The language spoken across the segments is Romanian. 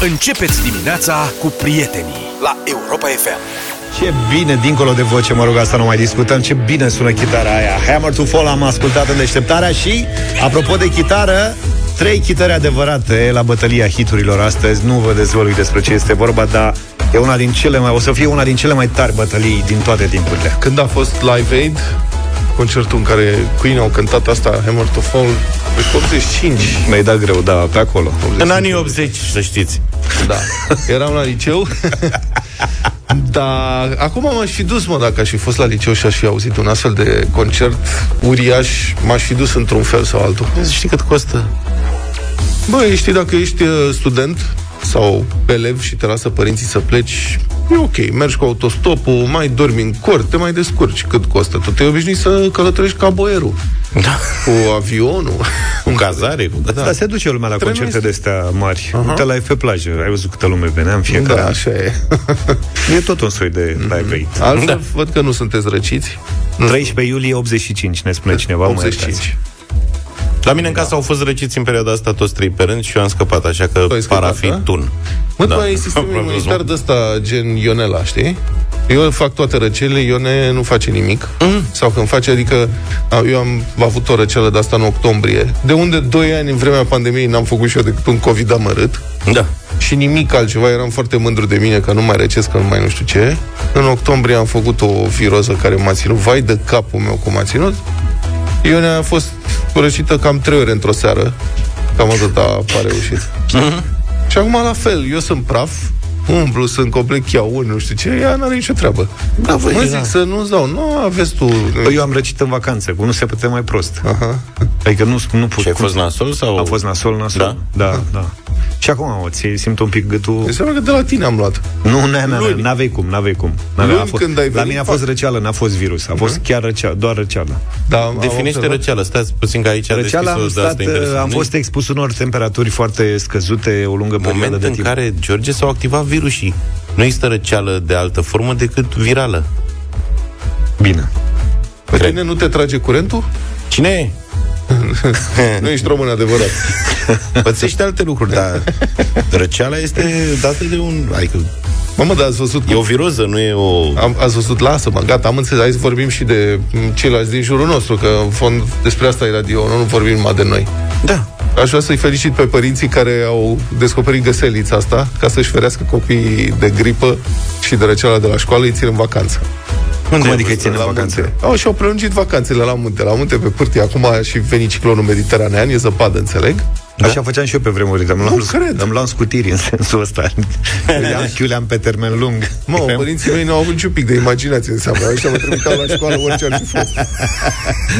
Începeți dimineața cu prietenii la Europa FM. Ce bine, dincolo de voce, mă rog, asta nu mai discutăm. Ce bine sună chitara aia. Hammer to Fall am ascultat în deșteptarea Și, apropo de chitară Trei chitări adevărate la bătălia hiturilor astăzi. Nu vă dezvălui despre ce este vorba Dar e una din cele mai, o să fie una din cele mai tari bătălii din toate timpurile. Când a fost Live Aid concertul în care Queen au cântat asta, Hammer to Fall, deci 85. Mi-ai dat greu, da, pe acolo. 85. În anii 80, să știți. Da. Eram la liceu. Dar acum m-aș fi dus, mă, dacă aș fi fost la liceu și aș fi auzit un astfel de concert uriaș, m-aș fi dus într-un fel sau altul. Știi cât costă? Băi, știi, dacă ești uh, student sau elev și te lasă părinții să pleci, e ok, mergi cu autostopul, mai dormi în cort, te mai descurci. Cât costă? Tu te obișnui să călătorești ca boierul. Da. Cu avionul. Cu cazare. Cu... Da. da, se duce lumea la Trebuie concerte de astea mari. Uh-huh. Uite la pe plajă, ai văzut câtă lume venea în fiecare. Da, așa e. e tot un soi de mm-hmm. live aid. Altfel, da. văd că nu sunteți răciți. 13 iulie 85, ne spune cineva. 85. La mine în casă da. au fost răciți în perioada asta toți trei pe rând și eu am scăpat, așa că para fi da? tun. Mă, da. tu ai sistemul imunitar de ăsta, gen Ionela, știi? Eu fac toate răcelile, Ione nu face nimic. Mm. Sau când face, adică eu am avut o răceală de asta în octombrie, de unde doi ani în vremea pandemiei n-am făcut și eu decât un COVID amărât. Da. Și nimic altceva, eram foarte mândru de mine că nu mai răcesc, că nu mai nu știu ce. În octombrie am făcut o viroză care m-a ținut, vai de capul meu cum m-a ținut. Ione a fost răcită cam trei ore într-o seară. Cam atât a, a reușit. Mm-hmm. Și acum la fel, eu sunt praf, umblu, sunt complet chiaun, nu știu ce, ea n-are nicio treabă. Da, voi, mă zic da. să nu-ți dau. Nu, aveți tu... Păi eu am răcit în vacanță, cu nu se putea mai prost. Aha. Adică nu, nu pot. Și ai fost nasol sau... A fost nasol, nasol. Da, da. da. Și acum o ți simt un pic gâtul... Înseamnă că de la tine am luat. Nu, nu, nu, n-avei cum, n-avei cum. N-avei, a fost, când ai la mine a fost răceală, n-a fost virus. A fost uh-huh. chiar răceală, doar răceală. Da, Definește răceală. Stați puțin că aici răceala am, stat, am fost expus unor temperaturi foarte scăzute o lungă perioadă de timp. în care, George, s-au activat virusii. Nu există răceală de altă formă decât virală. Bine. Pe tine nu te trage curentul? Cine e? nu ești român adevărat. Pățești alte lucruri, dar răceala este dată de un... Adică Mamă, dar ați văzut... E o viroză, nu e o... Am, ați văzut, lasă-mă, gata, am înțeles. Hai să vorbim și de ceilalți din jurul nostru, că în fond despre asta e radio, nu, nu vorbim numai de noi. Da. Aș vrea să-i felicit pe părinții care au descoperit găselița asta ca să-și ferească copiii de gripă și de răceala de la școală, îi țin în vacanță. Unde Cum adică țin în vacanțe? Au și-au prelungit vacanțele la munte. La munte pe pârtie. Acum a și venit ciclonul mediteranean, e zăpadă, înțeleg. Da? Așa făceam și eu pe vremuri. Am luat, cred. Am luat scutiri în sensul ăsta. le-am pe termen lung. Mă, Crem. părinții mei nu au avut niciun pic de imaginație înseamnă. Ăștia mă trimiteau la școală orice ar fi fost.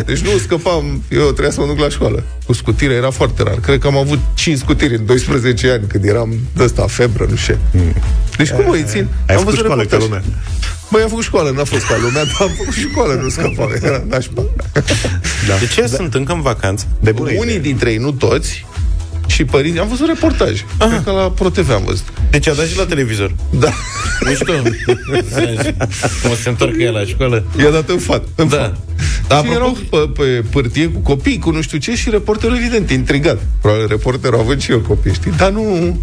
Deci nu scăpam. Eu trebuia să mă duc la școală. Cu scutire era foarte rar. Cred că am avut 5 scutiri în 12 ani, când eram de ăsta, febră, nu știu. Mm. Deci cum mă țin? Ai am făcut școală ca lumea. Băi, am făcut școală, n-a fost ca lumea, dar am făcut școală, nu scăpam, era nașpa. Da. De ce da. sunt încă în vacanță? De Unii idee. dintre ei, nu toți, și părinți. Am văzut reportaj. Aha. Cred că la ProTV am văzut. Deci a dat și la televizor. Da. Mișto. Cum se întoarcă el la școală. I-a dat în fat. În da. Fat. Dar și erau pe, pe pârtie cu copii, cu nu știu ce, și reporterul, evident, intrigat. Probabil reporterul având și el copii, știi? Dar nu...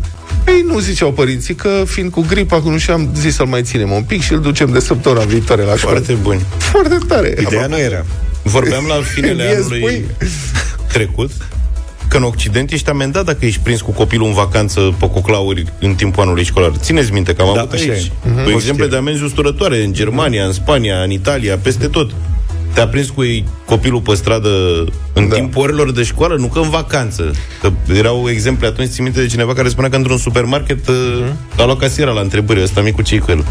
Ei nu ziceau părinții că, fiind cu gripa, că nu și-am zis să-l mai ținem un pic și îl ducem de săptămâna viitoare la școală. Foarte bun. Foarte tare. Ideea nu era. Vorbeam la finele anului trecut că în Occident ești amendat dacă ești prins cu copilul în vacanță pe coclauri în timpul anului școlar. Țineți minte că am da, avut aici. Uh-huh. Cu exemple de amenzi usturătoare în Germania, în Spania, în Italia, peste tot. Te-a prins cu ei copilul pe stradă în da. timpul orelor de școală, nu că în vacanță. Că erau exemple atunci, țin minte de cineva care spunea că într-un supermarket uh-huh. a luat casiera la întrebări, ăsta mic cu cei cu el.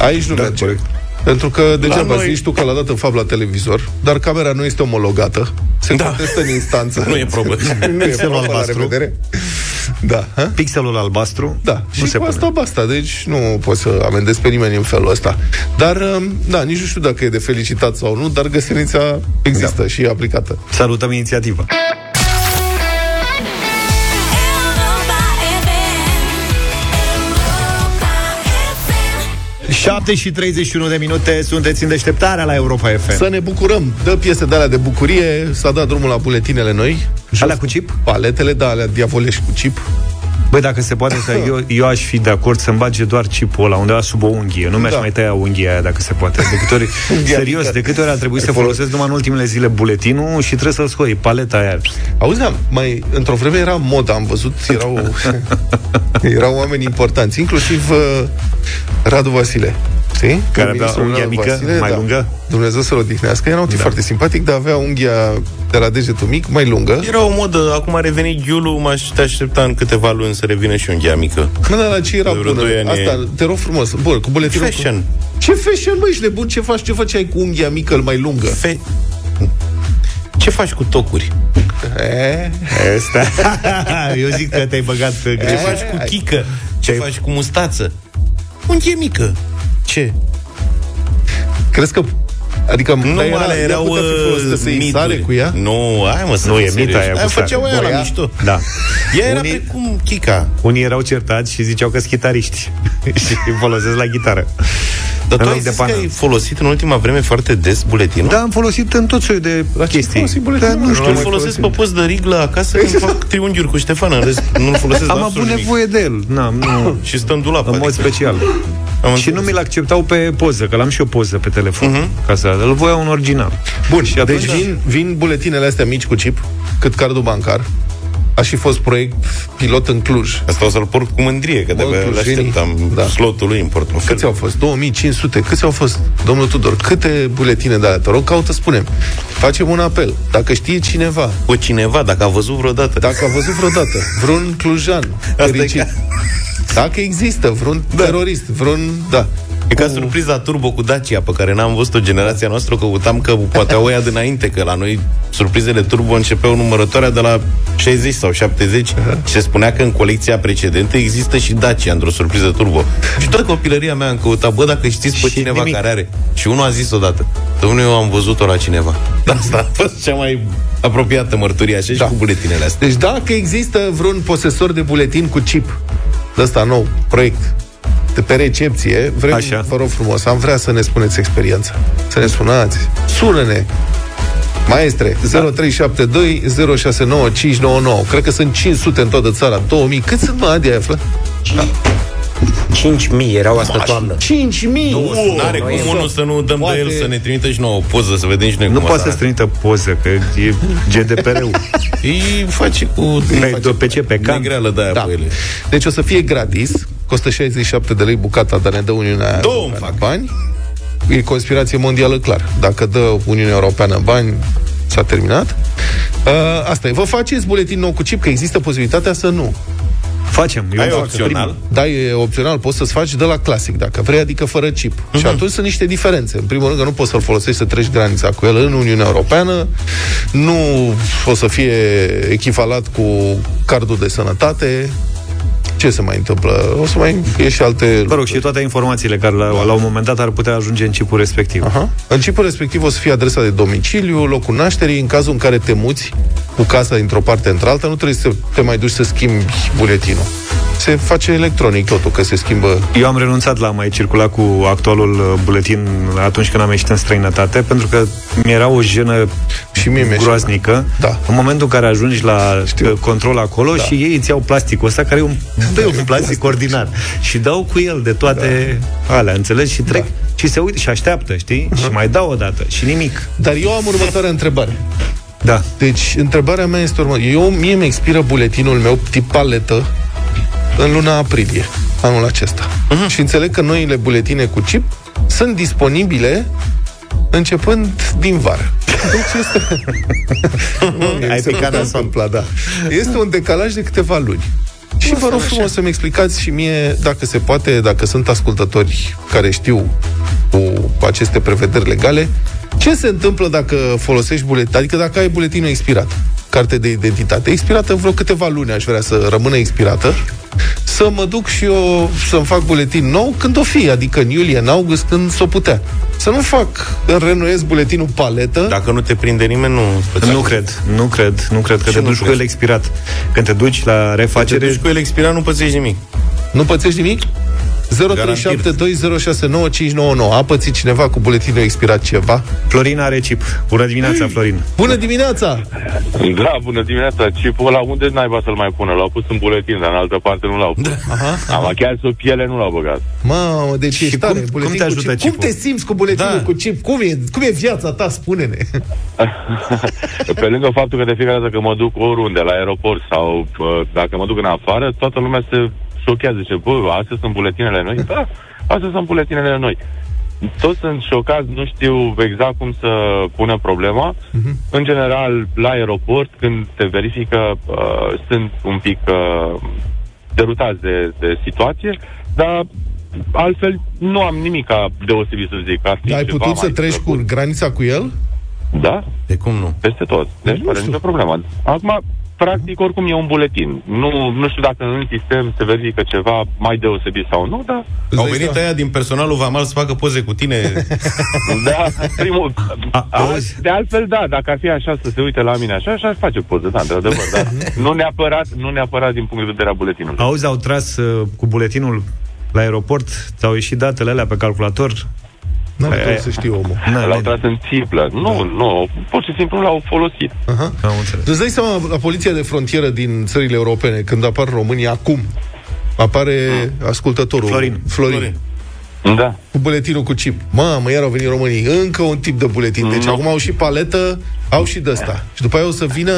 Aici nu da, merge. Corect. Pentru că degeaba noi... zici tu că l-a dat în fapt la televizor, dar camera nu este omologată. Se da. contestă în instanță. nu e probă. nu e probă la revedere. Da. Ha? Pixelul albastru. Da. Nu și se cu asta pune. basta. Deci nu poți să amendezi pe nimeni în felul ăsta. Dar, um, da, nici nu știu dacă e de felicitat sau nu, dar găsenița există da. și e aplicată. Salutăm inițiativa. 7 și 31 de minute Sunteți în deșteptarea la Europa FM Să ne bucurăm, dă piese de alea de bucurie. S-a dat drumul la buletinele noi. Jos, Alea cu chip? Paletele, da, alea diavolești cu chip Băi, dacă se poate să eu, eu aș fi de acord să-mi bage doar chipul ăla undeva sub o unghie. Nu mi-aș da. mai tăia unghia aia dacă se poate. De câte ori, serios, de câte ori a trebuit să folosesc numai în ultimele zile buletinul și trebuie să-l scoi, paleta aia. Auzi, mai, într-o vreme era moda, am văzut, erau, erau oameni importanți, inclusiv uh, Radu Vasile. Știi? Care avea unghia mică, Vasile, mai da. lungă? Dumnezeu să-l odihnească. Era un tip da. foarte simpatic, dar avea unghia de la degetul mic mai lungă. Era o modă. Acum a revenit Giulu, m-aș te aștepta în câteva luni să revină și unghia mică. Mă, dar la ce era bună? Asta, te rog frumos. Bun, cu buletinul... Fashion. Cu... Ce fashion, măi, ești nebun? Ce faci? Ce făceai cu unghia mică mai lungă? Fe... Ce faci cu tocuri? E? Asta. Eu zic că te-ai băgat greșit. Ce faci cu chică? Ce faci cu mustață? Unghie mică. Ce? Crezi că Adică nu, era, alea erau uh, să sare cu ea? Nu, hai mă să Nu, e mita aia cu făceau aia la mișto. Da. Ea era Unii, precum Kika. Unii erau certați și ziceau că sunt chitariști și folosesc la gitară. Dar tu ai zis că ai folosit în ultima vreme foarte des buletinul? Da, am folosit în tot soiul de la chestii. Da, nu știu. Îl folosesc pe post de riglă acasă exact. când fac triunghiuri cu Ștefan. În rest, nu-l folosesc Am avut nevoie de el. N-am, nu. și stă în dulap. În mod adică. special. Am și nu mi-l acceptau pe poză, că l-am și o poză pe telefon. Uh-huh. Ca să îl voia un original. Bun, și deci vin, vin buletinele astea mici cu chip, cât cardul bancar, a și fost proiect pilot în Cluj. Asta o să-l port cu mândrie, că de le așteptam da. slotul lui în portofel. Câți au fost? 2500. Câți au fost? Domnul Tudor, câte buletine de alea? Te rog, caută, spunem. Facem un apel. Dacă știe cineva. Cu cineva, dacă a văzut vreodată. Dacă a văzut vreodată. Vreun clujan. Fericit. Dacă există vreun da. terorist, vreun... Da. E ca surpriza turbo cu Dacia, pe care n-am văzut-o generația noastră, căutam că poate au ea dinainte, că la noi surprizele turbo începeau numărătoarea de la 60 sau 70 uh-huh. și se spunea că în colecția precedentă există și Dacia într-o surpriză turbo. Și toată copilăria mea am căutat, bă, dacă știți pe și cineva nimic. care are. Și unul a zis odată, domnule, eu am văzut-o la cineva. Da, asta a fost cea mai apropiată mărturie, așa da. și cu buletinele astea. Deci dacă există vreun posesor de buletin cu chip, ăsta nou, proiect, de pe recepție, vrem, Așa. vă rog frumos, am vrea să ne spuneți experiența. Să ne sunați. Sună-ne! Maestre, da. 0372 069599. Cred că sunt 500 în toată țara, 2000. Cât sunt, mă, Adi, ai aflat? Da. 5.000 erau asta toamnă. 5.000? Nu, n-are cum unul să nu dăm poate... de el să ne trimită și nouă o poză, să vedem și noi Nu cum poate să-ți trimită poză, că e GDPR-ul. Îi face cu... Pe, pe ce? Pe can? Negreală de aia da. pe ele. Deci o să fie gratis, costă 67 de lei bucata, dar ne dă Uniunea Două bani. E conspirație mondială, clar. Dacă dă Uniunea Europeană bani, s-a terminat. Uh, asta e. Vă faceți buletin nou cu chip, că există posibilitatea să nu. Facem. Eu e opțional? Da, e opțional. Poți să-ți faci de la clasic, dacă vrei, adică fără chip. Uh-huh. Și atunci sunt niște diferențe. În primul rând că nu poți să-l folosești să treci granița cu el în Uniunea Europeană, nu o să fie echivalat cu cardul de sănătate, ce se mai întâmplă? O să mai fie și alte... Vă rog, și toate informațiile care la, la un moment dat ar putea ajunge în chipul respectiv. Aha. În chipul respectiv o să fie adresa de domiciliu, locul nașterii, în cazul în care te muți cu casa dintr-o parte într-alta, nu trebuie să te mai duci să schimbi buletinul se face electronic totul, că se schimbă. Eu am renunțat la a mai circula cu actualul uh, buletin atunci când am ieșit în străinătate, pentru că mi-era o jenă și mie groaznică. Da. În momentul în care ajungi la Știu. Uh, control acolo da. și ei îți iau plasticul ăsta, care e un, da, un plastic ordinar. Și dau cu el de toate da. alea, înțelegi? Și trec da. și se uită și așteaptă, știi? Uh-huh. Și mai dau o dată și nimic. Dar eu am următoarea întrebare. Da. Deci, întrebarea mea este următoare. Eu, mie mi expiră buletinul meu tip paletă în luna aprilie anul acesta. Uh-huh. Și înțeleg că noile buletine cu chip sunt disponibile începând din vară. Deci este... Ai picat în da. Este un decalaj de câteva luni. Și vă rog frumos să-mi explicați și mie, dacă se poate, dacă sunt ascultători care știu cu aceste prevederi legale, ce se întâmplă dacă folosești buletin, adică dacă ai buletinul expirat, carte de identitate, expirată vreo câteva luni, aș vrea să rămână expirată, să mă duc și eu să-mi fac buletin nou când o fi, adică în iulie, în august, când s-o putea. Să nu fac, renuiesc buletinul paletă. Dacă nu te prinde nimeni, nu. Nu cred, nu cred, nu cred că și te duci cu el expirat. Când te duci la refacere... Când te duci cu el expirat, nu pățești nimic. Nu pățești nimic? A pățit cineva cu buletinul expirat ceva? Florin are chip. Bună dimineața, Florin. Bună dimineața! Da, bună dimineața. Chipul ăla unde naiba să-l mai pună? L-au pus în buletin, dar în altă parte nu l-au pus. Da. Aha. Am chiar sub piele nu l-au băgat. Mamă, deci și ești cum, tare. Cum te ajută chip. Cum te simți cu buletinul da. cu chip? Cum e, cum e viața ta? Spune-ne. Pe lângă faptul că de fiecare dată că mă duc oriunde, la aeroport sau dacă mă duc în afară, toată lumea se șochează. Zice, bă, astea sunt buletinele noi? Da, astea sunt buletinele noi. Toți sunt șocați, nu știu exact cum să pună problema. Uh-huh. În general, la aeroport, când te verifică, uh, sunt un pic uh, derutați de, de situație, dar altfel nu am nimic deosebit să zic. Ar fi ai putut să treci cu granița cu el? Da. De cum nu? Peste tot. Deci nu are nicio problemă. Acum, practic, oricum e un buletin. Nu, nu știu dacă în sistem se verifică ceva mai deosebit sau nu, dar... Au venit aia din personalul VAMAL să facă poze cu tine. da, primul... A, a, de altfel, da, dacă ar fi așa să se uite la mine așa, așa ar face poze, da, într-adevăr, da. nu neapărat, nu neapărat din punct de vedere a buletinului. Auzi, au tras uh, cu buletinul la aeroport, ți-au ieșit datele alea pe calculator, nu am să știu omul. L-au tras în țiplă. Nu, da. nu, pur și simplu l-au folosit. Aha. Am înțeles. Îți dai seama, la poliția de frontieră din țările europene, când apar România acum, apare mm. ascultătorul Florin. Florin. Florin. Da. Cu buletinul cu chip. Mamă, iar au venit românii. Încă un tip de buletin. Deci no. acum au și paletă, au și de asta. Și după aia o să vină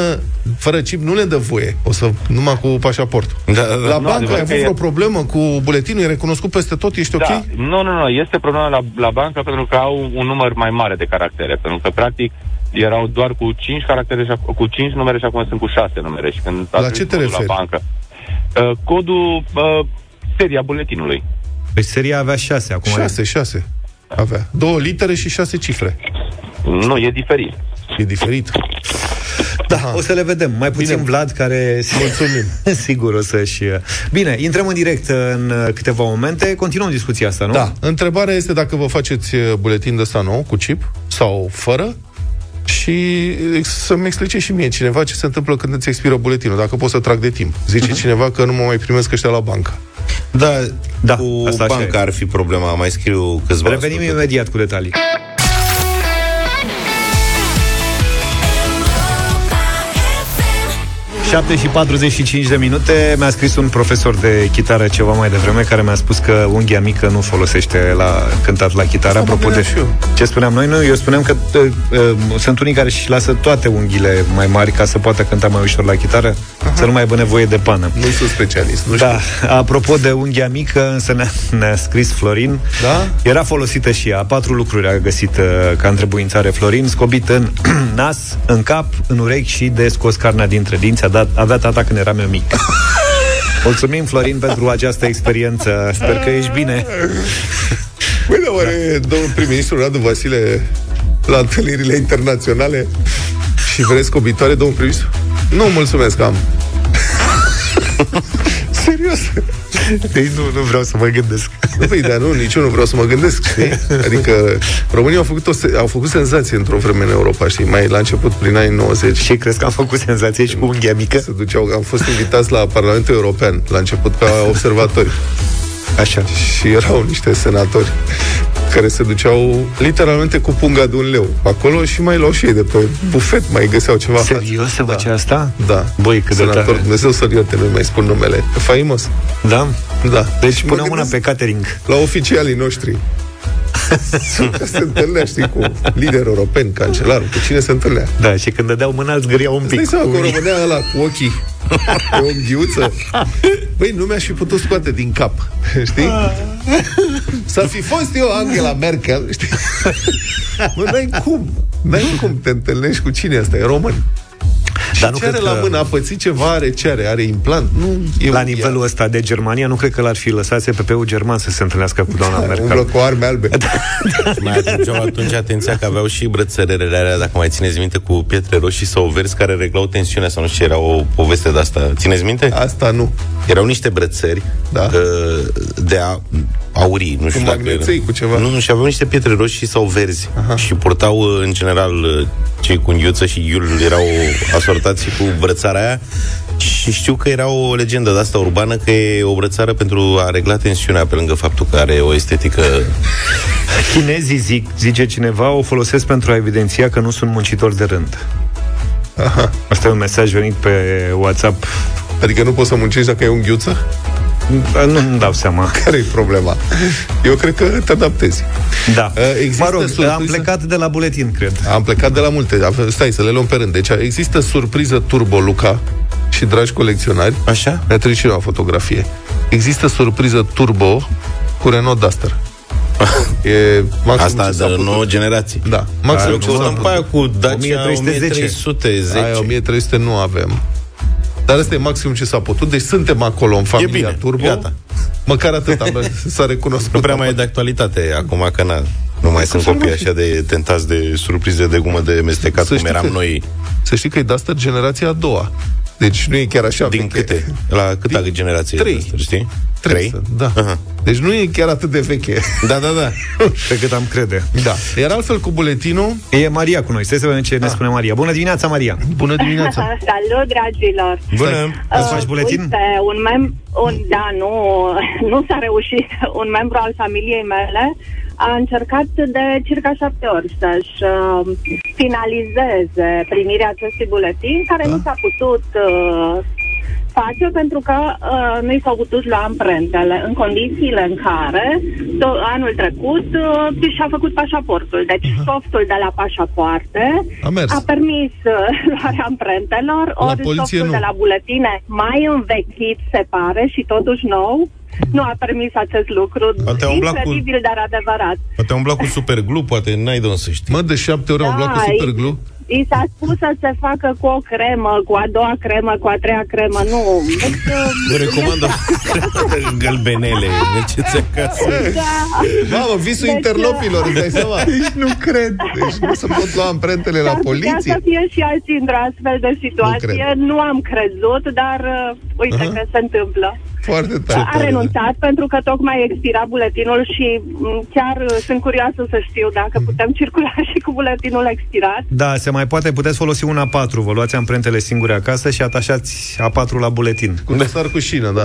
fără chip, nu le dă voie. O să numai cu pașaportul. Da, da, da. La no, bancă ai avut vreo problemă cu buletinul? E recunoscut peste tot? Ești da. ok? Nu, nu, nu. Este problema la, la bancă pentru că au un număr mai mare de caractere. Pentru că, practic, erau doar cu 5 caractere și cu 5 numere și acum sunt cu 6 numere. Și când la ce te referi? La bancă, uh, codul, uh, seria buletinului. Păi seria avea șase acum. Șase, șase. Avea. Două litere și șase cifre. Nu, e diferit. E diferit. Da, Aha. o să le vedem. Mai puțin Bine. Vlad, care mulțumim. sigur o să-și... Bine, intrăm în direct în câteva momente. Continuăm discuția asta, nu? Da. Întrebarea este dacă vă faceți buletin de ăsta nou, cu chip, sau fără, și să-mi explice și mie cineva ce se întâmplă când îți expiră buletinul, dacă pot să trag de timp. Zice uh-huh. cineva că nu mă mai primesc ăștia la bancă. Da, da cu asta banca ar fi problema, mai scriu câțiva Revenim imediat cu detalii. 7 și 45 de minute. Mi-a scris un profesor de chitară ceva mai devreme Care mi-a spus că unghia mică nu folosește la cântat la chitară. Apropo de ce spuneam noi, nu, eu spuneam că uh, uh, sunt unii care își lasă toate unghiile mai mari Ca să poată cânta mai ușor la chitară Aha. Să nu mai aibă nevoie de pană. Nu sunt specialist, nu Da, știu. apropo de unghia mică Însă ne-a, ne scris Florin. Da? Era folosită și ea. Patru lucruri a găsit uh, ca întrebuințare Florin. Scobit în nas, în cap, în urechi și de scos carnea dintre dinți A dat, avea tata când eram eu mic. Mulțumim, Florin, pentru această experiență. Sper că ești bine. Băi, dar oare domnul prim-ministru Radu Vasile la întâlnirile internaționale și vreți scobitoare, domnul prim-ministru? Nu, mulțumesc, am. Serios. Deci nu, nu vreau să mă gândesc. Păi, dar nu, nici eu nu vreau să mă gândesc, știi? Adică România au făcut, o, au făcut senzație într-o vreme în Europa, știi? Mai la început, prin anii 90. Și crezi că am făcut senzație și cu unghia mică? Se duceau, am fost invitați la Parlamentul European, la început ca observatori. Așa. Și erau niște senatori care se duceau literalmente cu punga de un leu acolo și mai luau și ei de pe bufet, mai găseau ceva. Serios se da. făcea asta? Da. Băi, cât Senator, de tare. Dumnezeu să-l ierte, nu mai spun numele. Faimos. Da? Da. Deci punem una pe catering. La oficialii noștri. se întâlnea, știi, cu lideri europeni, cancelarul, cu cine se întâlnea. Da, și când dădeau mâna, îți gâria un pic. Stai seama că rămânea ăla cu ochii pe o ghiuță. Băi, nu mi-aș fi putut scoate din cap, știi? Să fi fost eu Angela Merkel, știi? Mă, n-ai cum, n-ai cum te întâlnești cu cine asta, e român. Dar nu ce are la mână? A pățit ceva? Are ce are? Are implant? Nu e La nivelul ea. ăsta de Germania, nu cred că l-ar fi lăsat CPP-ul german să se întâlnească cu doamna da, Merkel. Umblă cu arme albe. da, da. Mai atunceau atunci atenția că aveau și brățărele alea, dacă mai țineți minte, cu pietre roșii sau verzi care reglau tensiunea sau nu știu, era o poveste de asta. Țineți minte? Asta nu. Erau niște brățări da. Uh, de a, aurii, nu știu cu dacă cu ceva. Nu, nu, și aveau niște pietre roșii sau verzi Aha. și purtau în general cei cu înghiuță și iul erau asortați cu brățara aia Și știu că era o legendă de asta urbană că e o brățară pentru a regla tensiunea pe lângă faptul că are o estetică... Chinezii zic, zice cineva, o folosesc pentru a evidenția că nu sunt muncitori de rând. Aha. Asta e un mesaj venit pe WhatsApp. Adică nu poți să muncești dacă ai un ghiuță? Nu-mi dau seama. care e problema? Eu cred că te adaptezi. Da. Uh, există mă rog, surpriză... am plecat de la buletin, cred. Am plecat de la multe. Stai, să le luăm pe rând. Deci există surpriză Turbo Luca și dragi colecționari. Așa? Mi-a trimis și o fotografie. Există surpriză Turbo cu Renault Duster. e Asta de nouă generație. Da. Maxim Eu căutăm pe aia cu Dacia 1310. 1310. Aia 1300 nu avem. Dar asta e maximum ce s-a putut. Deci suntem acolo în familia e bine, Turbo. Iată. Măcar atât am să recunosc. Nu prea mai e de actualitate acum că na, nu mai sunt copii așa de tentați de surprize de gumă de mestecat să cum eram că, noi. Să știi că e de asta generația a doua. Deci nu e chiar așa Din veche. câte? La câta Din generație? Trei. Asta, știi? Trei? Da. Aha. Deci nu e chiar atât de veche. Da, da, da. Pe cât am crede. Da. Iar altfel cu buletinul... E Maria cu noi. Stai să vedem ce ah. ne spune Maria. Bună dimineața, Maria! Bună dimineața! Salut, dragilor! Bună! Uh, Îți faci buletin? Uite, un mem... Un, da, nu, nu s-a reușit. Un membru al familiei mele a încercat de circa șapte ori să-și uh, finalizeze primirea acestui buletin, care da? nu s-a putut uh, face pentru că uh, nu i s-au putut lua amprentele în condițiile în care do- anul trecut uh, și-a făcut pașaportul. Deci uh-huh. softul de la pașapoarte a, a permis uh, luarea amprentelor, la ori softul nu. de la buletine mai învechit, se pare, și totuși nou, nu a permis acest lucru. Poate Incredibil, cu... dar adevărat. Poate umbla cu superglu, poate n-ai de să știi. Mă, de șapte ori da, umbla cu superglu? I s-a spus să se facă cu o cremă, cu a doua cremă, cu a treia cremă, nu. Deci, Vă recomand o cremă gălbenele, mergeți acasă. Da. Mamă, visul deci, interlopilor, îți dai seama? Deci nu cred. Deci nu se pot lua amprentele la poliție. să fie și alții într-o astfel de situație. Nu, nu am crezut, dar uh, uite uh-huh. că se întâmplă. Foarte tare. A tare, renunțat da. pentru că tocmai expira buletinul și chiar uh, sunt curioasă să știu dacă mhm. putem circula și cu buletinul expirat. Da, se mai poate, puteți folosi un A4, vă luați amprentele singure acasă și atașați A4 la buletin. Cu dosar cu șină, da.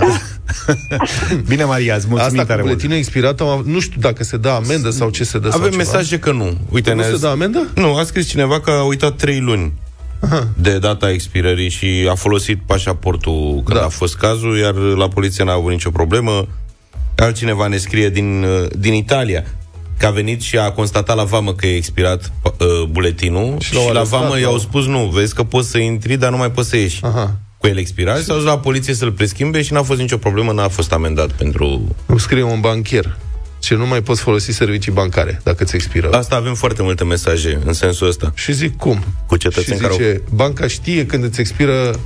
Bine, Maria, îți mulțumim Asta cu buletinul mult. expirat, nu știu dacă se dă amendă sau ce se dă. Avem mesaje că nu. Uite, nu se dă amendă? Nu, a scris cineva că a uitat 3 luni Aha. de data expirării și a folosit pașaportul când da. a fost cazul, iar la poliție n-a avut nicio problemă. Altcineva ne scrie din, din Italia că a venit și a constatat la vamă că e expirat uh, buletinul și, și la vamă i-au spus nu, vezi că poți să intri, dar nu mai poți să ieși. Aha. Cu el expirat, s-au dus la poliție să-l preschimbe și n-a fost nicio problemă, n-a fost amendat pentru... Îmi scrie un banchier și nu mai poți folosi servicii bancare dacă ți expiră. Asta avem foarte multe mesaje în sensul ăsta. Și zic cum? Cu cetățeni și zice, care au... banca știe când îți expiră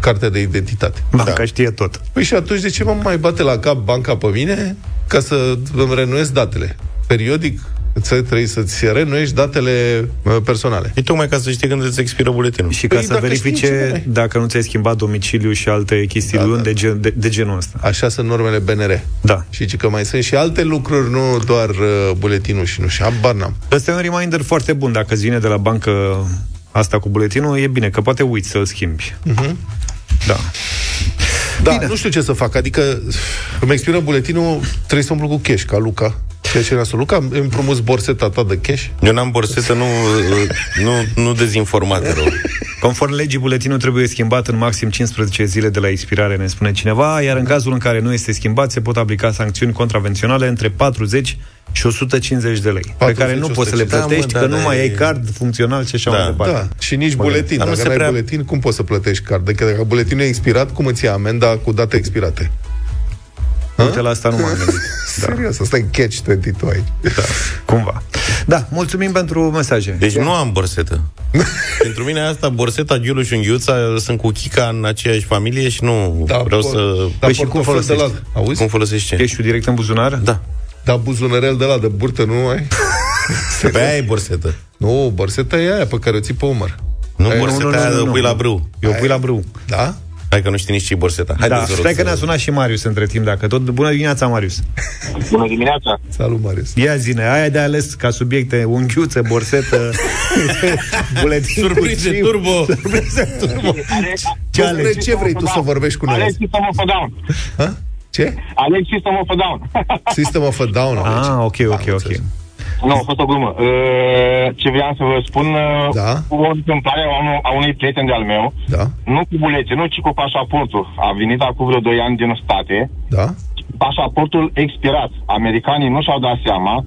cartea de identitate. Banca da. știe tot. Păi și atunci de ce mă mai bate la cap banca pe mine ca să îmi renuiesc datele? Periodic să trebuie să-ți renuiești datele personale. E tocmai ca să știi când îți expiră buletinul. Și ca păi să verifice dacă nu ți-ai schimbat domiciliu și alte chestii da, da. De, gen, de, de genul ăsta. Așa sunt normele BNR. Da. Și că mai sunt și alte lucruri, nu doar uh, buletinul și nu și habar n-am. Ăsta e un reminder foarte bun. Dacă îți vine de la bancă asta cu buletinul, e bine, că poate uiți să-l schimbi. Uh-huh. Da. Da, Bine. nu știu ce să fac. Adică îmi expiră buletinul, trebuie să umplu cu cash, ca Luca. Ceea ce nasol. Luca, îmi împrumuți borseta ta de cash? Eu n-am borsetă, nu, nu, nu dezinformat, rău. Conform legii, buletinul trebuie schimbat în maxim 15 zile de la expirare, ne spune cineva, iar în cazul în care nu este schimbat, se pot aplica sancțiuni contravenționale între 40 și 150 de lei, 40, pe care nu poți să le plătești, da, mă, că da, nu mai ai card funcțional și așa da, mai departe. Da, și nici buletin. Dacă nu ai prea... buletin, cum poți să plătești card? Dacă, dacă buletinul e expirat, cum îți ia amenda cu date expirate? Uite, la asta nu m-am gândit. Da. Serios, asta e catch 22 aici. Da, cumva. Da, mulțumim pentru mesaje. Deci nu am borsetă. pentru mine asta, borseta, Giulu și Unghiuța sunt cu Chica în aceeași familie și nu da, vreau por, să... Da, păi și cum folosești? De la... Auzi? Cum folosești ce? Ești direct în buzunar? Da. Da, buzunărel de la de burtă nu ai? pe aia e borsetă. Nu, borseta e aia pe care o ții pe umăr. Nu, aia borseta nu, nu, aia nu, nu, pui la brâu. Eu pui la brâu. Da? Hai că nu știi nici ce borseta. Hai da, stai că ne-a sunat și Marius între timp, dacă tot. Bună dimineața, Marius. Bună dimineața. Salut, Marius. Ia zine, aia de ales ca subiecte unghiuțe, borsetă, buletin Surprize turbo. Surprize turbo. Ce, ale, ce vrei tu să vorbești cu noi? Alex System of a Down. Ha? Ce? Alex System of a Down. System of a Down. Ah, ok, ok, ok. Nu, a fost o glumă. Uh, ce vreau să vă spun, uh, da? o întâmplare a, unu, a unui prieten de-al meu, da? nu cu bulete, nu, ci cu pașaportul. A venit acum vreo 2 ani din state, da? pașaportul expirat. Americanii nu și-au dat seama,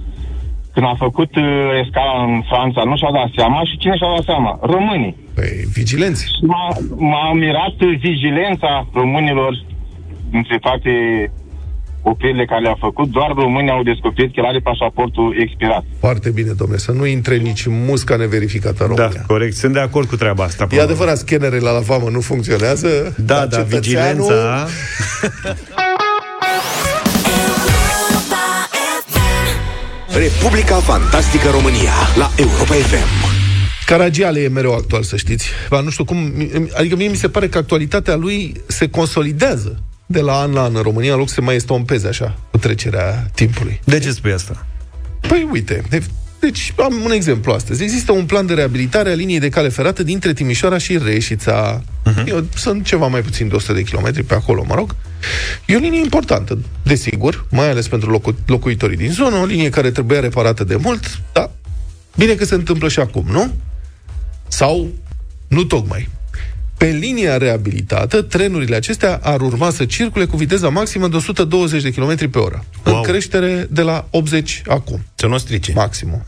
când a făcut uh, escala în Franța, nu și-au dat seama și cine și-a dat seama? Românii. Păi, vigilenți. M-a, m-a mirat vigilența românilor între toate opririle care le-a făcut, doar românii au descoperit că el are pașaportul expirat. Foarte bine, domnule, să nu intre nici musca neverificată în România. Da, corect, sunt de acord cu treaba asta. E adevărat, scanerele la vamă nu funcționează. Da, da, vigilența... Republica Fantastică România la Europa FM. Caragiale e mereu actual, să știți. Ba, nu știu cum... Adică mie mi se pare că actualitatea lui se consolidează de la an la an în România, în loc să mai estompeze așa, cu trecerea timpului. De ce spui asta? Păi uite, deci am un exemplu astăzi. Există un plan de reabilitare a liniei de cale ferată dintre Timișoara și Reșița. Uh-huh. Eu, sunt ceva mai puțin de 100 de kilometri pe acolo, mă rog. E o linie importantă, desigur, mai ales pentru locu- locuitorii din zonă, o linie care trebuia reparată de mult, dar bine că se întâmplă și acum, nu? Sau nu tocmai. Pe linia reabilitată, trenurile acestea ar urma să circule cu viteza maximă de 120 de km pe oră. Wow. În creștere de la 80 acum. Să nu strice. Maximum.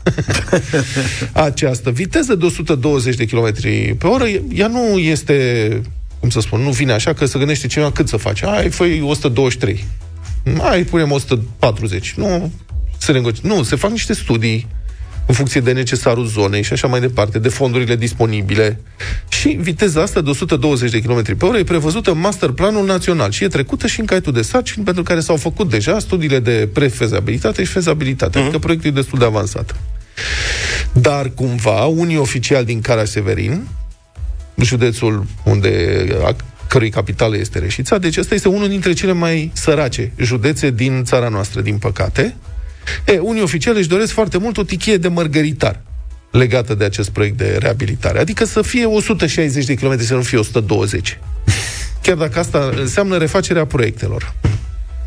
Această viteză de 120 de km pe oră, ea nu este, cum să spun, nu vine așa că să gândește cineva cât să face. Ai, făi 123. Mai punem 140. Nu, se negoci... Nu, se fac niște studii în funcție de necesarul zonei și așa mai departe, de fondurile disponibile. Și viteza asta de 120 de km pe oră e prevăzută în masterplanul național și e trecută și în caietul de sarcini pentru care s-au făcut deja studiile de prefezabilitate și fezabilitate, mm-hmm. adică proiectul e destul de avansat. Dar cumva, unii oficiali din Cara Severin, județul unde a cărui capitală este Reșița, deci ăsta este unul dintre cele mai sărace județe din țara noastră, din păcate, E, unii oficiali își doresc foarte mult o tichie de mărgăritar legată de acest proiect de reabilitare. Adică să fie 160 de km, să nu fie 120. Chiar dacă asta înseamnă refacerea proiectelor.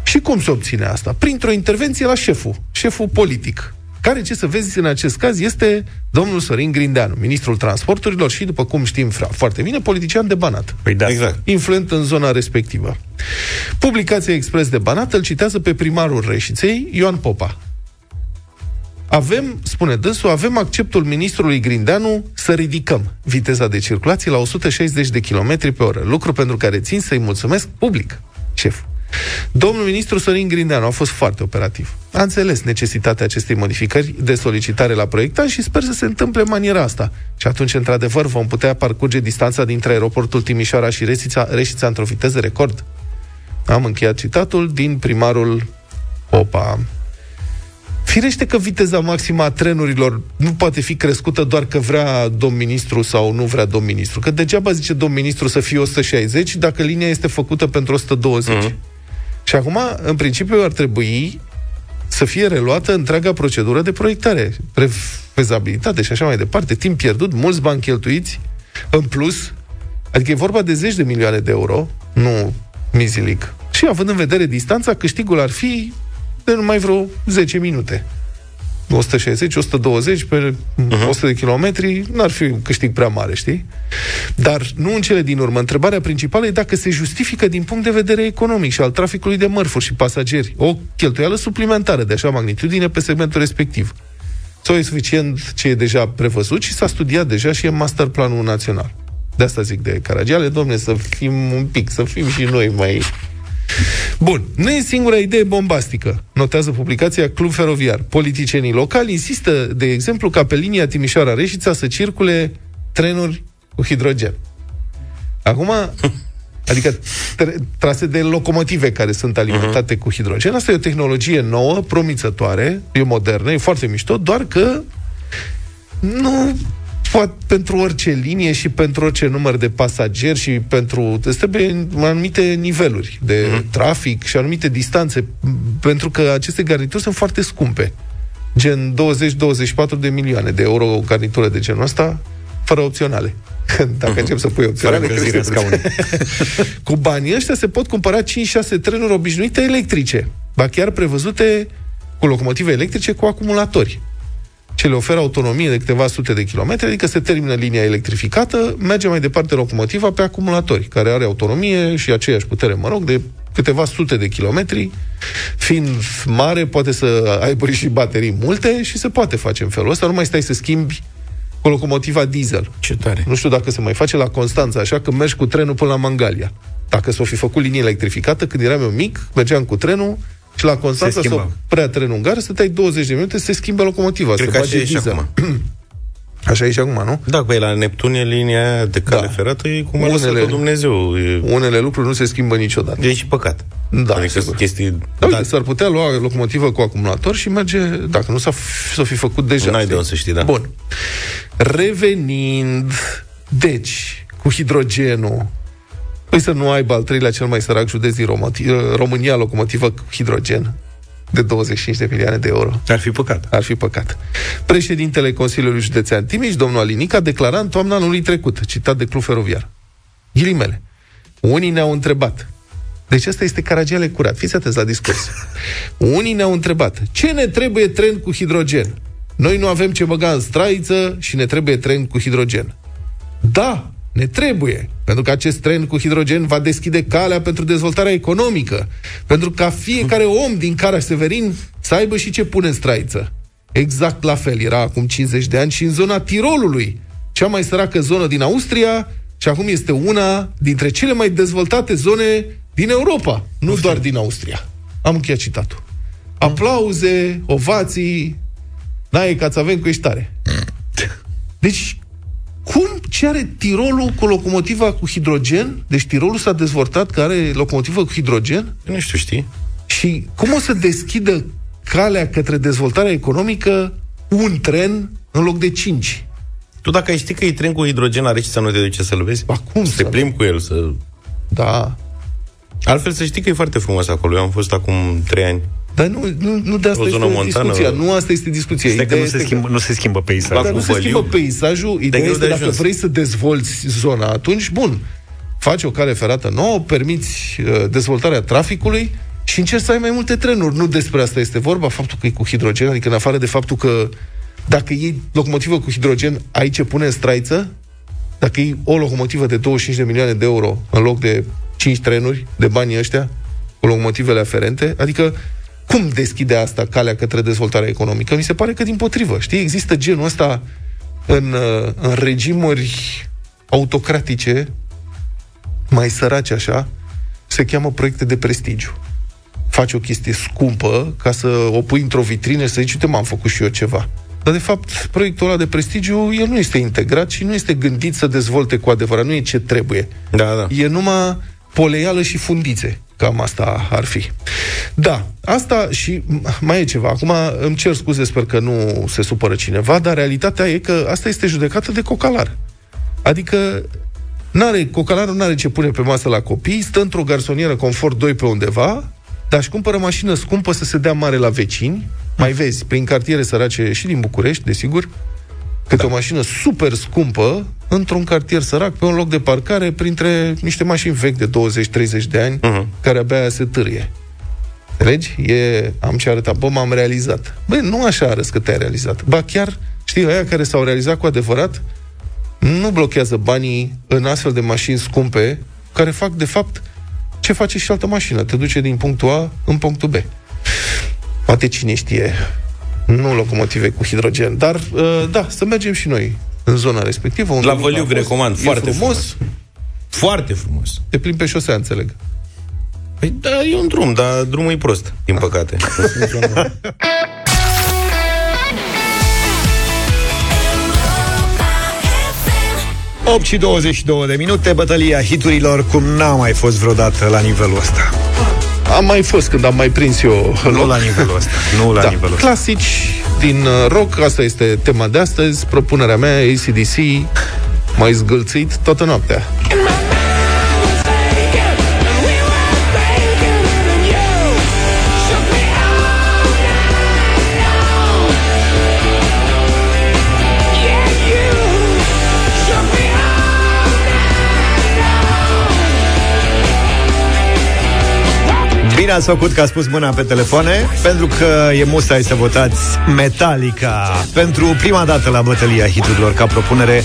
Și cum se obține asta? Printr-o intervenție la șeful, șeful politic, care, ce să vezi în acest caz, este domnul Sorin Grindeanu, ministrul transporturilor și, după cum știm foarte bine, politician de Banat. Păi da. Exact. Influent în zona respectivă. Publicația Expres de Banat îl citează pe primarul Reșiței, Ioan Popa. Avem, spune dânsul, avem acceptul ministrului Grindeanu să ridicăm viteza de circulație la 160 de km pe oră, lucru pentru care țin să-i mulțumesc public, șef. Domnul ministru Sorin Grindeanu a fost foarte operativ. A înțeles necesitatea acestei modificări de solicitare la proiectant și sper să se întâmple în maniera asta. Și atunci, într-adevăr, vom putea parcurge distanța dintre aeroportul Timișoara și Reșița, Reșița într-o viteză record. Am încheiat citatul din primarul Opa. Firește că viteza maximă a trenurilor nu poate fi crescută doar că vrea domn ministru sau nu vrea domn ministru. Că degeaba zice domn ministru să fie 160 dacă linia este făcută pentru 120. Mm-hmm. Și acum, în principiu, ar trebui să fie reluată întreaga procedură de proiectare, fezabilitate și așa mai departe. Timp pierdut, mulți bani cheltuiți, în plus, adică e vorba de zeci de milioane de euro, nu mizilic. Și având în vedere distanța, câștigul ar fi de numai vreo 10 minute. 160, 120 pe uh-huh. 100 de kilometri, n-ar fi un câștig prea mare, știi? Dar nu în cele din urmă. Întrebarea principală e dacă se justifică din punct de vedere economic și al traficului de mărfuri și pasageri o cheltuială suplimentară de așa magnitudine pe segmentul respectiv. Sau e suficient ce e deja prevăzut și s-a studiat deja și e master planul național. De asta zic de Caragiale, domne, să fim un pic, să fim și noi mai Bun, nu e singura idee bombastică, notează publicația Club Feroviar. Politicienii locali insistă, de exemplu, ca pe linia Timișoara-Reșița să circule trenuri cu hidrogen. Acum, adică trase de locomotive care sunt alimentate uh-huh. cu hidrogen. Asta e o tehnologie nouă, promițătoare, e modernă, e foarte mișto, doar că nu poate pentru orice linie și pentru orice număr de pasageri și pentru... Îți trebuie anumite niveluri de uh-huh. trafic și anumite distanțe, pentru că aceste garnituri sunt foarte scumpe. Gen 20-24 de milioane de euro o garnitură de genul ăsta, fără opționale. Dacă uh-huh. încep să pui opționale, Cu banii ăștia se pot cumpăra 5-6 trenuri obișnuite electrice, ba chiar prevăzute cu locomotive electrice cu acumulatori ce le oferă autonomie de câteva sute de kilometri, adică se termină linia electrificată, merge mai departe locomotiva pe acumulatori, care are autonomie și aceeași putere, mă rog, de câteva sute de kilometri, fiind mare, poate să aibă și baterii multe și se poate face în felul ăsta, nu mai stai să schimbi cu locomotiva diesel. Ce tare. Nu știu dacă se mai face la Constanța, așa că mergi cu trenul până la Mangalia. Dacă s-o fi făcut linie electrificată, când eram eu mic, mergeam cu trenul, și la Constanța s-o prea tren ungar, stăteai 20 de minute, se schimbă locomotiva. Cred că așa e și acum. Așa e și acum, nu? Da, pe la Neptun e linia de cale da. ferată, e cum unele, lăsat Dumnezeu. E... Unele lucruri nu se schimbă niciodată. E și păcat. Da, adică sigur. chestii... Da, da. s-ar putea lua locomotivă cu acumulator și merge, dacă nu s-a, s-a fi făcut deja. N-ai de unde să știi, da. Bun. Revenind, deci, cu hidrogenul, Păi să nu aibă al treilea cel mai sărac județ din România locomotivă cu hidrogen de 25 de milioane de euro. Ar fi păcat. Ar fi păcat. Președintele Consiliului Județean Timiș, domnul Alinic, a declarat în toamna anului trecut, citat de Club Feroviar. Ghilimele. Unii ne-au întrebat. Deci asta este Caragiale curat. Fiți atenți la discurs. Unii ne-au întrebat. Ce ne trebuie tren cu hidrogen? Noi nu avem ce băga în straiță și ne trebuie tren cu hidrogen. Da, ne trebuie, pentru că acest tren cu hidrogen va deschide calea pentru dezvoltarea economică, pentru ca fiecare om din Cara Severin să aibă și ce pune în straiță. Exact la fel era acum 50 de ani și în zona Tirolului, cea mai săracă zonă din Austria, și acum este una dintre cele mai dezvoltate zone din Europa, nu Uftim. doar din Austria. Am încheiat citatul. Aplauze, ovații, n-ai ca să avem cu tare. Deci, cum, ce are Tirolul cu locomotiva cu hidrogen? Deci Tirolul s-a dezvoltat că are locomotivă cu hidrogen? Nu știu, știi. Și cum o să deschidă calea către dezvoltarea economică un tren în loc de cinci? Tu dacă ai ști că e tren cu hidrogen, are și să nu te duci să-l vezi? Ba, cum să te plimbi cu el, să... Da. Altfel să știi că e foarte frumos acolo. Eu am fost acum trei ani. Dar nu, nu, nu de asta este montană, discuția. Nu asta este discuția. Este că nu se, schimbă, că... nu se schimbă peisajul. Dar nu se schimbă peisajul. Ideea de este dacă ajuns. vrei să dezvolți zona, atunci, bun, faci o cale ferată nouă, permiți uh, dezvoltarea traficului și încerci să ai mai multe trenuri. Nu despre asta este vorba, faptul că e cu hidrogen, adică în afară de faptul că dacă iei locomotivă cu hidrogen, ai ce pune în straiță, dacă iei o locomotivă de 25 de milioane de euro în loc de 5 trenuri de banii ăștia, cu locomotivele aferente, adică cum deschide asta calea către dezvoltarea economică? Mi se pare că din potrivă. Știi, există genul ăsta în, uh, în regimuri autocratice, mai sărace așa, se cheamă proiecte de prestigiu. Faci o chestie scumpă ca să o pui într-o vitrină și să zici, uite, m-am făcut și eu ceva. Dar, de fapt, proiectul ăla de prestigiu, el nu este integrat și nu este gândit să dezvolte cu adevărat. Nu e ce trebuie. Da, da. E numai poleială și fundițe. Cam asta ar fi. Da, asta și mai e ceva. Acum îmi cer scuze, sper că nu se supără cineva, dar realitatea e că asta este judecată de cocalar. Adică N-are, cocalarul nu are ce pune pe masă la copii, stă într-o garsonieră confort 2 pe undeva, dar își cumpără mașină scumpă să se dea mare la vecini, mai vezi, prin cartiere sărace și din București, desigur, câte da. o mașină super scumpă într-un cartier sărac, pe un loc de parcare, printre niște mașini vechi de 20-30 de ani, uh-huh. care abia se târie. Înțelegi? E, am ce arătat, bă, m-am realizat. Băi, nu așa arăți că te-ai realizat. Ba chiar, știi, aia care s-au realizat cu adevărat, nu blochează banii în astfel de mașini scumpe, care fac, de fapt, ce face și altă mașină. Te duce din punctul A în punctul B. Poate cine știe nu locomotive cu hidrogen, dar uh, da, să mergem și noi în zona respectivă. Unde La Văliu recomand, foarte frumos. frumos. Foarte frumos. Te plimbi pe șosea, înțeleg. Păi da, e un drum, dar drumul e prost, din păcate. 8 și 22 de minute, bătălia hiturilor cum n-a mai fost vreodată la nivelul ăsta. Am mai fost când am mai prins eu Nu loc. la nivelul ăsta. Nu la da, nivelul ăsta. Clasici din uh, rock, asta este tema de astăzi. Propunerea mea, ACDC, mai zgâlțit toată noaptea. Ați făcut că a spus mâna pe telefoane Pentru că e musai să votați Metallica. Pentru prima dată la bătălia hiturilor Ca propunere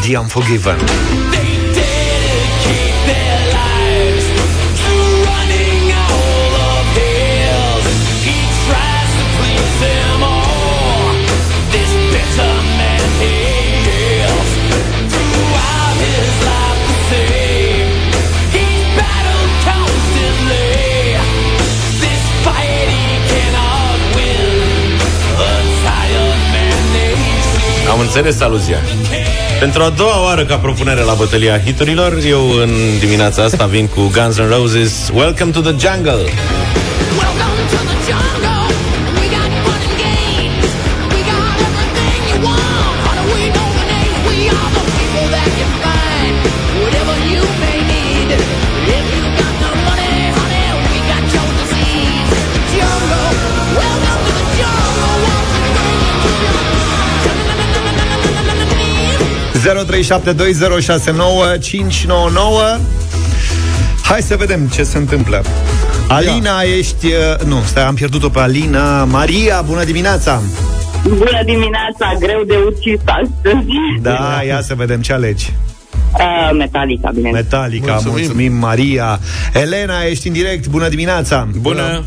The Unforgiven înțeles aluzia. Pentru a doua oară ca propunere la bătălia hiturilor, eu în dimineața asta vin cu Guns N' Roses Welcome to the Jungle. Hai să vedem ce se întâmplă. Alina, ia. ești... Uh, nu, stai, am pierdut-o pe Alina. Maria, bună dimineața! Bună dimineața, greu de ucis astăzi. Da, ia să vedem ce alegi. Uh, Metallica, bine. Metallica, mulțumim. mulțumim, Maria. Elena, ești în direct, bună dimineața! Bună!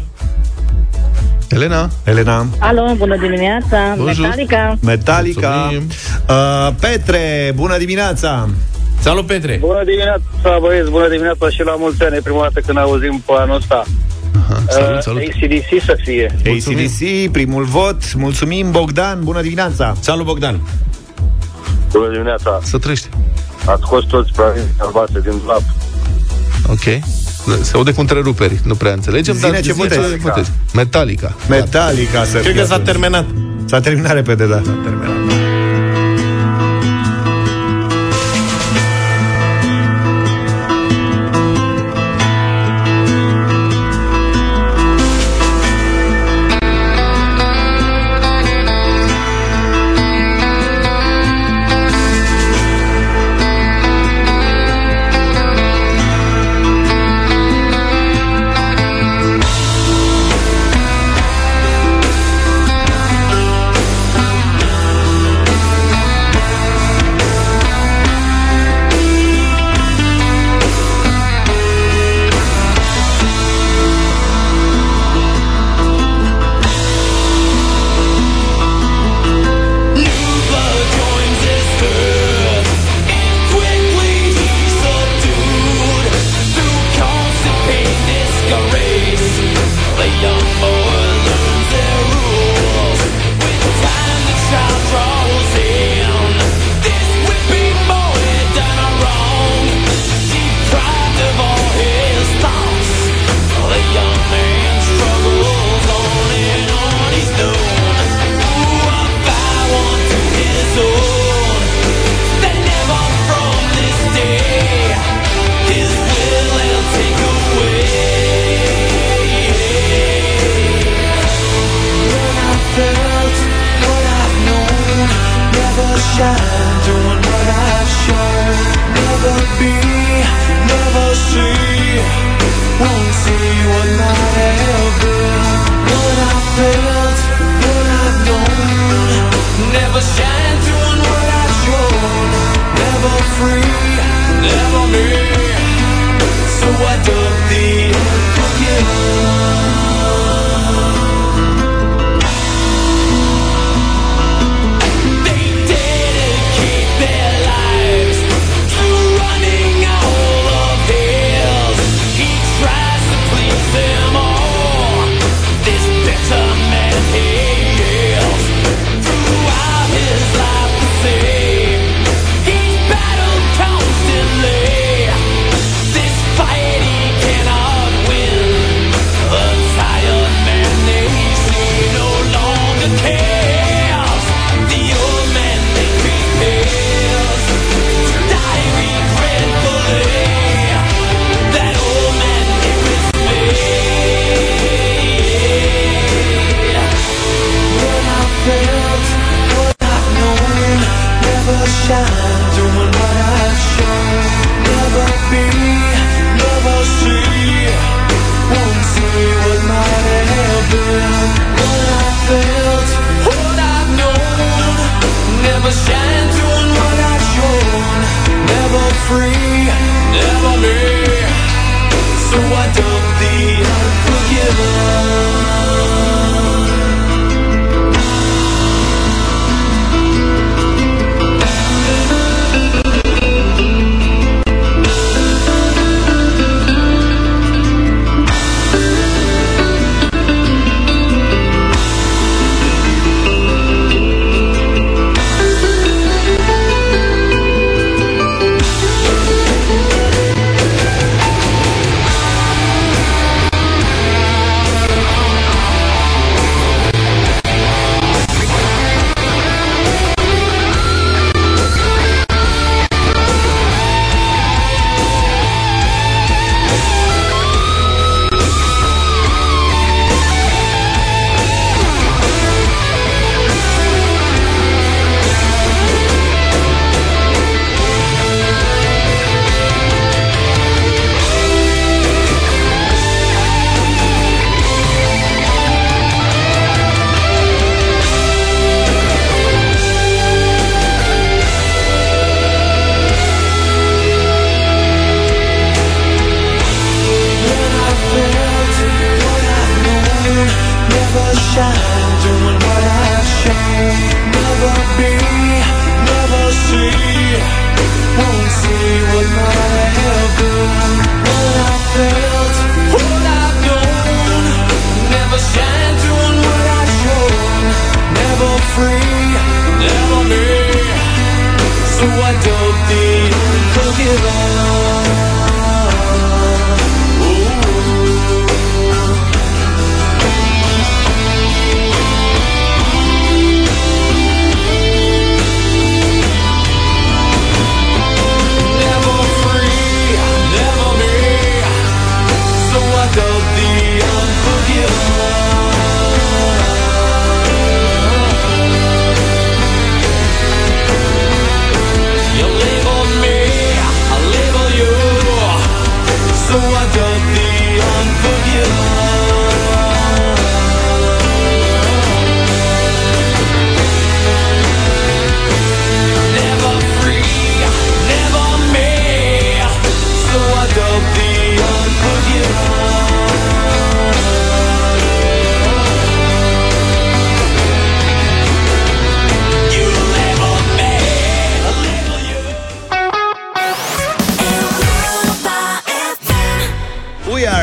Elena? Elena. Alo, bună dimineața. Bonjour. Metallica. Metallica. Uh, Petre, bună dimineața. Salut, Petre! Bună dimineața, băieți, bună dimineața și la mulți ani, prima dată când auzim pe anul ăsta. Aha, salut, uh, salut. ACDC să fie. Mulțumim. ACDC, primul vot. Mulțumim, Bogdan, bună dimineața. Salut, Bogdan! Bună dimineața! Să trăiești! Ați scos toți albastre din lap. Ok. Se aude cu întreruperi, nu prea înțelegem, Zine dar ce votezi. Metallica. Metallica. Metallica să Cred că s-a terminat. S-a terminat repede, da. S-a terminat.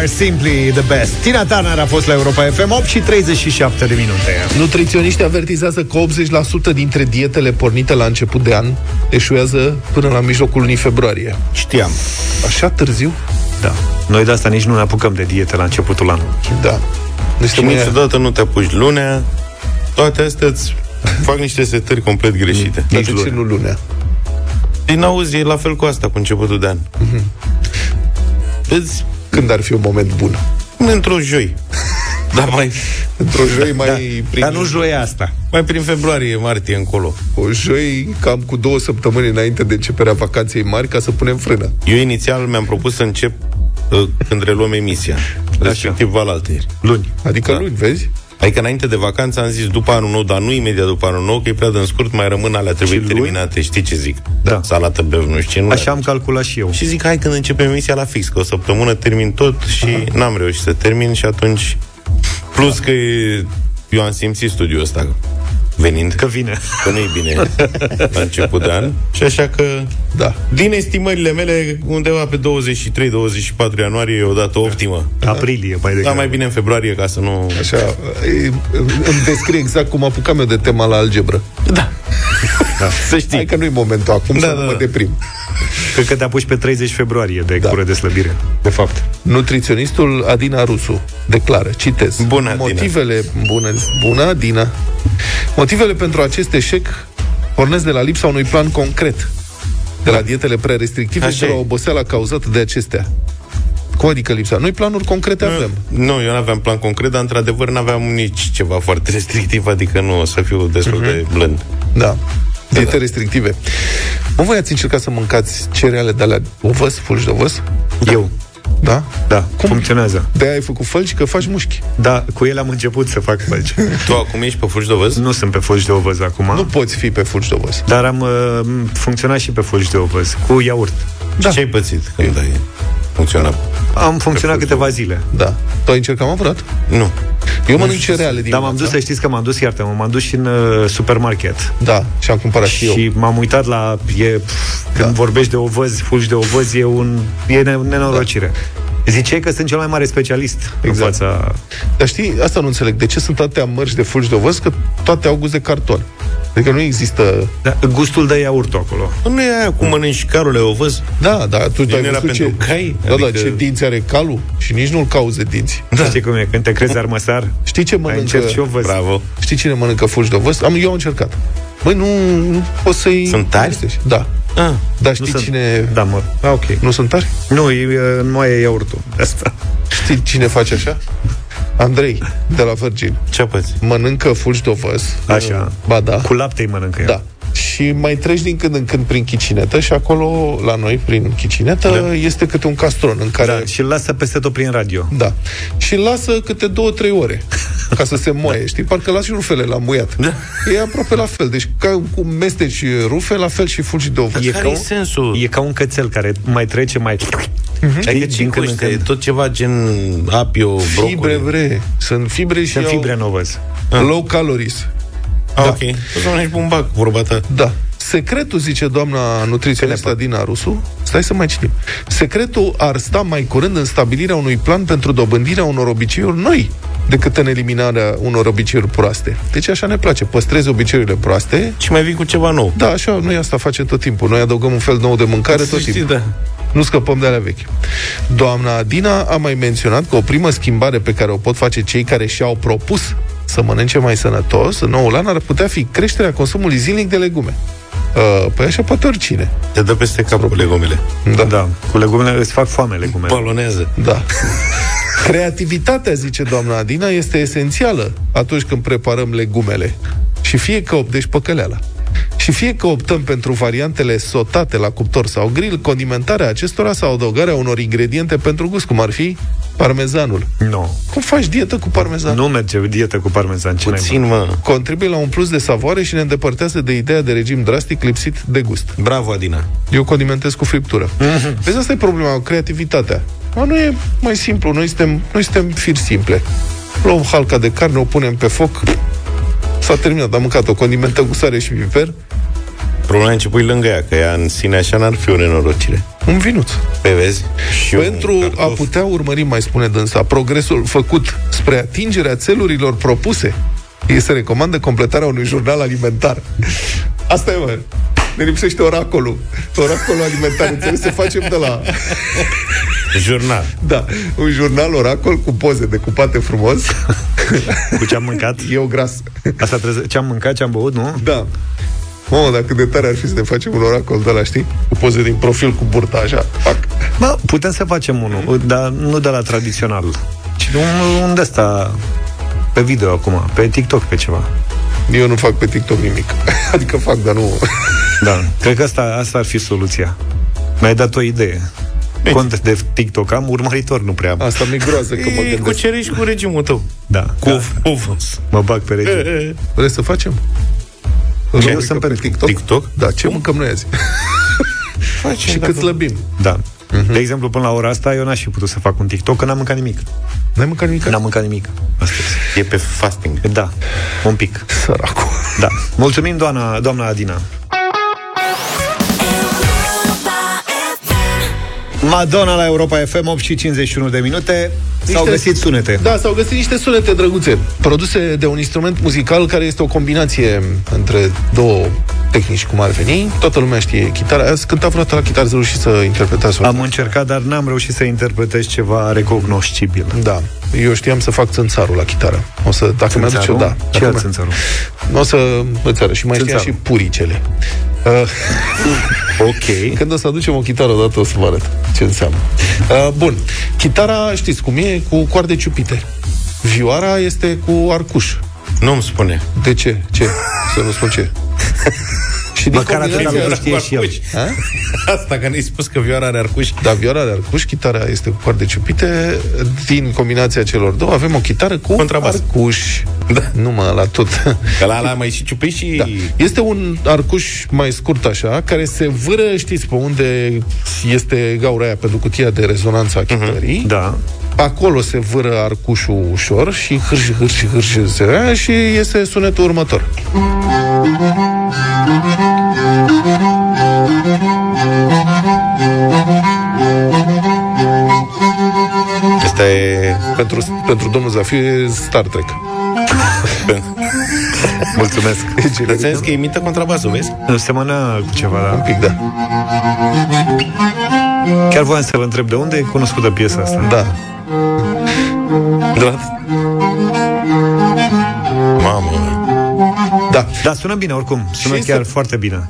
Are simply the best. Tina Turner a fost la Europa FM 8 și 37 de minute. Nutriționiștii avertizează că 80% dintre dietele pornite la început de an eșuează până la mijlocul lunii februarie. Știam. Așa târziu? Da. Noi de asta nici nu ne apucăm de diete la începutul anului. Da. Deci Și mâine- niciodată nu te apuci lunea. Toate astea îți fac niște setări complet greșite. Dar de ce nu lunea? Din auzi, e la fel cu asta, cu începutul de an. Îți Când ar fi un moment bun? într-o joi. Dar mai, Într-o joi mai Da. prin... Dar nu joia asta. mai prin februarie, martie încolo. O joi cam cu două săptămâni înainte de începerea vacanței mari ca să punem frână. Eu inițial mi-am propus să încep uh, când reluăm emisia. Respectiv valalteri. Luni. Adică Da. luni, vezi? Adică înainte de vacanță am zis după anul nou, dar nu imediat după anul nou, că e prea de scurt, mai rămân alea, trebuie Și luni? terminate. Știi ce zic? Da. Salată, bev, nu știu ce. Nu Așa am calculat și eu. Și zic, hai când începem emisia la fix, că o săptămână termin tot și Aha. n-am reușit să termin și atunci... Plus că e- eu am simțit studiul ăsta venind, Că vine. că nu e bine la început de an. Și așa că, Da. din estimările mele, undeva pe 23-24 ianuarie e o dată optimă. Aprilie, mai Da, degrabă. mai bine în februarie, ca să nu... Așa, e, îmi descrie exact cum apucam eu de tema la algebră. Da. Să știi. Hai că nu-i momentul acum Da, să da, nu mă da. deprim. Cred că te apuci pe 30 februarie de Da. cură de slăbire. De fapt. Nutriționistul Adina Rusu declară, citez, Bună, Adina. motivele, bună, bună Adina, motivele pentru acest eșec pornesc de la lipsa unui plan concret, de la dietele prea restrictive Așa și de la e. oboseala cauzată de acestea. Cum adică lipsa? Noi planuri concrete avem. Nu, eu nu aveam plan concret, dar într-adevăr nu aveam nici ceva foarte restrictiv, adică nu o să fiu destul Mhm. de blând. Da. Diete restrictive. Mă, voi ați încercat să mâncați cereale de alea ovăz, fulgi de ovăz? Eu. Da? Da, Cum? funcționează. de ai făcut fălci că faci mușchi. Da, cu ele am început să fac fălci. Tu acum ești pe fulgi de ovăz? nu sunt pe fulgi de ovăz acum, Nu poți fi pe fulgi de ovăz. dar am uh, funcționat și pe fulgi de ovăz, cu iaurt. Da. Ce ai pățit când ai funcționat? Am funcționat câteva zile. Da. Tu ai încercat, mă, frate? Nu. Eu mănânc cereale din Dar m-am dus, să știți că m-am dus, iartă m-am dus și în uh, supermarket. Da, și am cumpărat și, eu. Și m-am uitat la... E, pf, când Da. vorbești de ovăz, fulgi de ovăz, e un... E ne- nenorocire. Ziceai că sunt cel mai mare specialist Exact. în fața... Dar știi, asta nu înțeleg. De ce sunt atâtea mărci de fulgi de ovăz? Că toate au gust de carton. Adică nu există... Da, gustul de iaurt acolo. Nu e aia cum mănânci carule ovăz? Da, da, tu Nu ai era văzut pentru ce... cai? Da, da, Adică- ce dinți are calul și nici nu-l cauzi de dinți. Da. Știi cum e? Când te crezi armăsar, Știi ce ai mănâncă? încerc și ovăz. Bravo. Știi cine mănâncă fulgi de ovăz? Am, eu am încercat. Băi, nu, nu poți să-i... Sunt tari? amesteci. Da. Ah, Dar știi sunt- cine... Da, mă. Ah, ok. Nu sunt tari? Nu, e, e- nu mai e iaurtul. de Asta. Știi cine face așa? Andrei, de la Virgin. ce păți? Mănâncă fulgi de ovăz. Așa. Ba da. Cu lapte îi mănâncă el. Da. Și mai treci din când în când prin chicinetă și acolo, la noi, prin chicinetă, da. este câte un castron în care... Da, și îl lasă peste tot prin radio. Da. Și lasă câte două, trei ore ca să se moaie, știi? Parcă lași rufele la muiat. Da. E aproape la fel. Deci ca cum mesteci rufe, la fel și fulgi de ovăz. E Care ca e un- sensul? E ca un cățel care mai trece, mai... Mm-hmm. Adică ce cu ăștia? E tot ceva gen apio, brocoli. Fibre, bre. Sunt fibre și Sunt au fibre novăzi. low calories. Ah, Da. ok. O să mănânci un bac, vorba ta. Da. Secretul, zice doamna nutriționistă Dina Rusu, stai să mai citim. Secretul ar sta mai curând în stabilirea unui plan pentru dobândirea unor obiceiuri noi decât în eliminarea unor obiceiuri proaste. Deci așa ne place, păstrezi obiceiurile proaste. Și mai vii cu ceva nou. Da, așa, noi asta facem tot timpul. Noi adăugăm un fel nou de mâncare Să tot știi, timpul. da. Nu scăpăm de alea vechi. Doamna Dina a mai menționat că o primă schimbare pe care o pot face cei care și-au propus să mănânce mai sănătos în noul an ar putea fi creșterea consumului zilnic de legume. Uh, păi așa poate oricine. Te dă peste cap cu legumele. Da. Da, cu legumele îți fac foame legumele. Polonează. Da. Creativitatea, zice doamna Adina, este esențială atunci când preparăm legumele. Și fie că op- deci păcăleala. Și fie că optăm pentru variantele sotate la cuptor sau grill, condimentarea acestora sau adăugarea unor ingrediente pentru gust, cum ar fi parmezanul. Nu. Cum faci dietă cu parmezan? Nu merge dietă cu parmezan. Ce Puțin, naiba? mă. Contribuie la un plus de savoare și ne îndepărtează de ideea de regim drastic lipsit de gust. Bravo, Adina. Eu condimentez cu friptură. Vezi, asta e problema, creativitatea. Ma nu e mai simplu, noi suntem, noi suntem firi simple. Luăm halca de carne, o punem pe foc, s-a terminat, am mâncat o condimentăm cu sare și piper, Problema e ce pui lângă ea, că ea în sine așa n-ar fi o nenorocire. un vinuț. Pe vezi? Și Pentru un a cartof. putea urmări, mai spune dânsa, progresul făcut spre atingerea țelurilor propuse, ei se recomandă completarea unui jurnal alimentar. Asta e, mă. Ne lipsește oracolul. Oracolul alimentar, înțeles? Să facem de la... Jurnal. Da, un jurnal oracol cu poze decupate frumos. Cu ce am mâncat? Eu gras. Asta trebuie, ce am mâncat, ce am băut, nu? Da. Mamă, dacă de tare ar fi să ne facem un oracol de la, știi? Cu poze din profil, cu burta, așa. Pac. Bă, putem să facem unul, dar nu de la tradițional, ci de un, un de ăsta pe video acum, pe TikTok, pe ceva. Eu nu fac pe TikTok nimic. Adică fac, dar nu... Da, cred că asta, asta ar fi soluția. Mi-ai dat o idee. Cont de TikTok am, urmăritor nu prea am. Asta mi-e groază că mă E, gândesc. cucerești cu regimul tău. Da, Cu da. ovos. mă bag pe rege. Vrei să facem? Ce? Rubrică Sunt pe TikTok? TikTok? Da, ce mâncăm noi azi? Facem, și dacă- cât slăbim? Da. De exemplu, până la ora asta, eu n-aș fi putut să fac un TikTok, că n-am mâncat nimic. N-ai mâncat nimic? N-am mâncat nimic astăzi. E pe fasting. Da, un pic. Săracul. Da. Mulțumim, doamna, doamna Adina. Madonna la Europa FM 8 și 51 de minute S-au Niște- găsit sunete Da, s-au găsit niște sunete drăguțe, produse de un instrument muzical care este o combinație între două tehnici, cum ar veni. Toată lumea știe chitara. Ați cântat vreodată la chitară, ați reușit să interpretați o Am încercat, dar n-am reușit să interpretez ceva recognoscibil Da. Eu știam să fac țânțarul la chitară. O să, dacă mi-aduc eu, da. Ce Dacă alt mi- țânțarul? O să îți arăt. Și mai știam și Țânțarul. puricele. Uh, Ok când o să aducem o chitară odată, o să vă arăt ce înseamnă. Uh, bun. Chitara, știți cum e? Cu coarde ciupite. Vioara este cu arcuș. Nu-mi spune. De ce? Ce? Să nu spun ce. Și din Măcar atâta combinația- lucru știe și el. Ha? Asta că ne-ai spus că vioara are arcuș. Da, vioara are arcuș, chitara este cu coarde ciupite. Din combinația celor două avem o chitară cu Contrabas. arcuș. Da. Nu mă, la tot. Că la ala mai și ciupi și... Da. Este un arcuș mai scurt așa, care se vâră, știți pe unde este gaura aia pentru cutia de rezonanță a chitării. Da Acolo se vâră arcușul ușor și hârși, hârși, hârși se vrea și este sunetul următor. Asta e... Pentru, pentru domnul Zafiu e Star Trek. Mulțumesc Dar ți că imită contrabasul, vezi? Nu semăna cu ceva, Un da? pic, da. Chiar voiam să vă întreb de unde e cunoscută piesa asta Da. Da. Da. Da, sună bine oricum Sună Și chiar este- foarte bine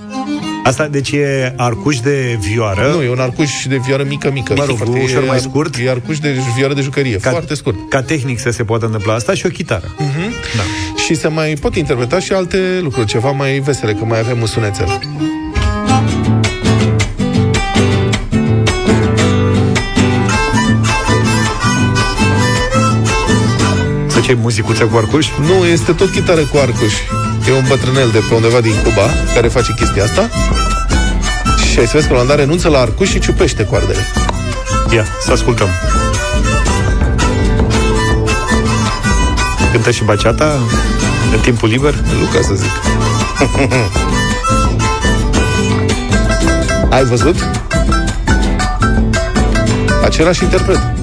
Asta deci e arcuș de vioară Nu, e un arcuș de vioară mică, mică. Mă rog, Foarte- ușor e mai ar- scurt. E arcuș de vioară de jucărie. Ca- Foarte scurt. Ca tehnic să se poată întâmpla asta și o chitară Da Și se mai pot interpreta și alte lucruri, ceva mai vesele, că mai avem un sunețel. Să ce muzicuță cu arcuș? Nu, este tot chitară cu arcuș. E un bătrânel de pe undeva din Cuba care face chestia asta. Și ai să vezi că la renunță la arcuș și ciupește coardele. Ia, să ascultăm. Cântă și baceata în timpul liber? Luca să zic. Ai văzut? Același interpret.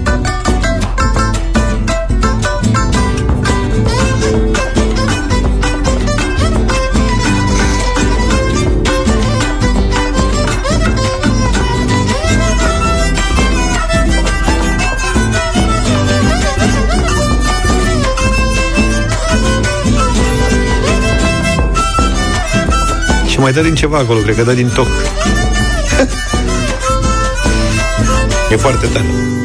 Și mai dă din ceva acolo, cred că dă din toc. E foarte tare.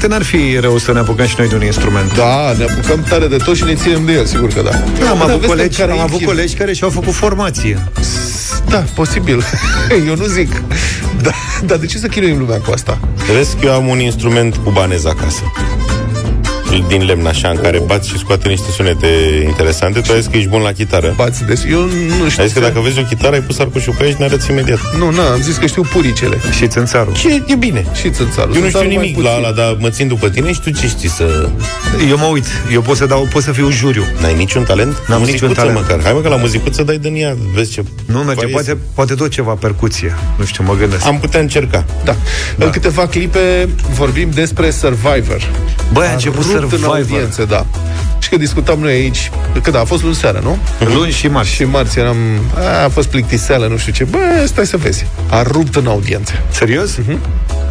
Poate n-ar fi rău să ne apucăm și noi de un instrument. Da, ne apucăm tare de tot și ne ținem de el, sigur că da. Da, am Dar avut vezi că colegi, care am e avut chip. colegi care și-au făcut formație. Da, posibil. Eu nu zic. Da, dar de ce să chinuim lumea cu asta? Vezi că eu am un instrument cubanez acasă. Din lemn așa, în care bați și scoate niște sunete interesante. Tu ai zis că ești bun la chitară. Bați des. Eu nu știu. Ai zis că dacă vezi o chitară, ai pus arcușul pe ea și ne arăți imediat. Nu, nu, am zis că știu puricele. Și țânțarul. Și e bine. Și țânțarul. Eu nu știu Țânțarul mai nimic la puțin. ala, dar mă țin după tine și tu ce știi să... Eu mă uit, eu pot să dau, pot să fiu juriu. N-ai niciun talent? N-am Muzicuță niciun talent. măcar. Hai mă că la muzicuță dai din ea, vezi ce... Nu merge, Vai, poate, poate tot ceva percuție. Nu știu, mă gândesc. Am putea încerca. Da. da. În câteva clipe vorbim despre Survivor. Băi, a început rupt în Survivor. audiențe, da. Și că discutam noi aici, că da, a fost luni seara, nu? Luni și marți. Și marți eram, a, a fost plictiseală, nu știu ce. Bă, stai să vezi. A rupt în audiențe. Serios?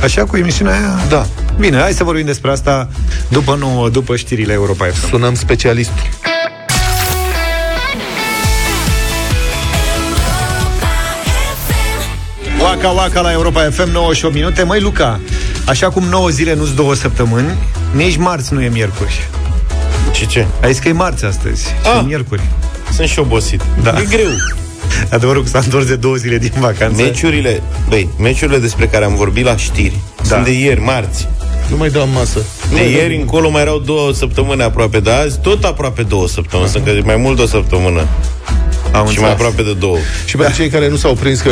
Așa cu emisiunea aia? Da. Bine, hai să vorbim despre asta după nouă, după știrile Europa FM. Sunăm specialistul. Waka Waka la Europa FM 98 minute. Măi, Luca, așa cum 9 zile nu-s două săptămâni, nici marți nu e miercuri. Și ce? Ai zis că e marți astăzi și Ah. e miercuri. Sunt și obosit. Da. E greu. Adevărul că s-a întors de două zile din vacanță. Meciurile, băi, meciurile despre care am vorbit la știri Da. sunt de ieri, marți. Nu mai dau masă. De ieri încolo mai erau două săptămâni aproape, dar azi tot aproape două săptămâni. Sunt că mai mult de o săptămână. Am și mai aproape de două. Și pentru cei care nu s-au prins că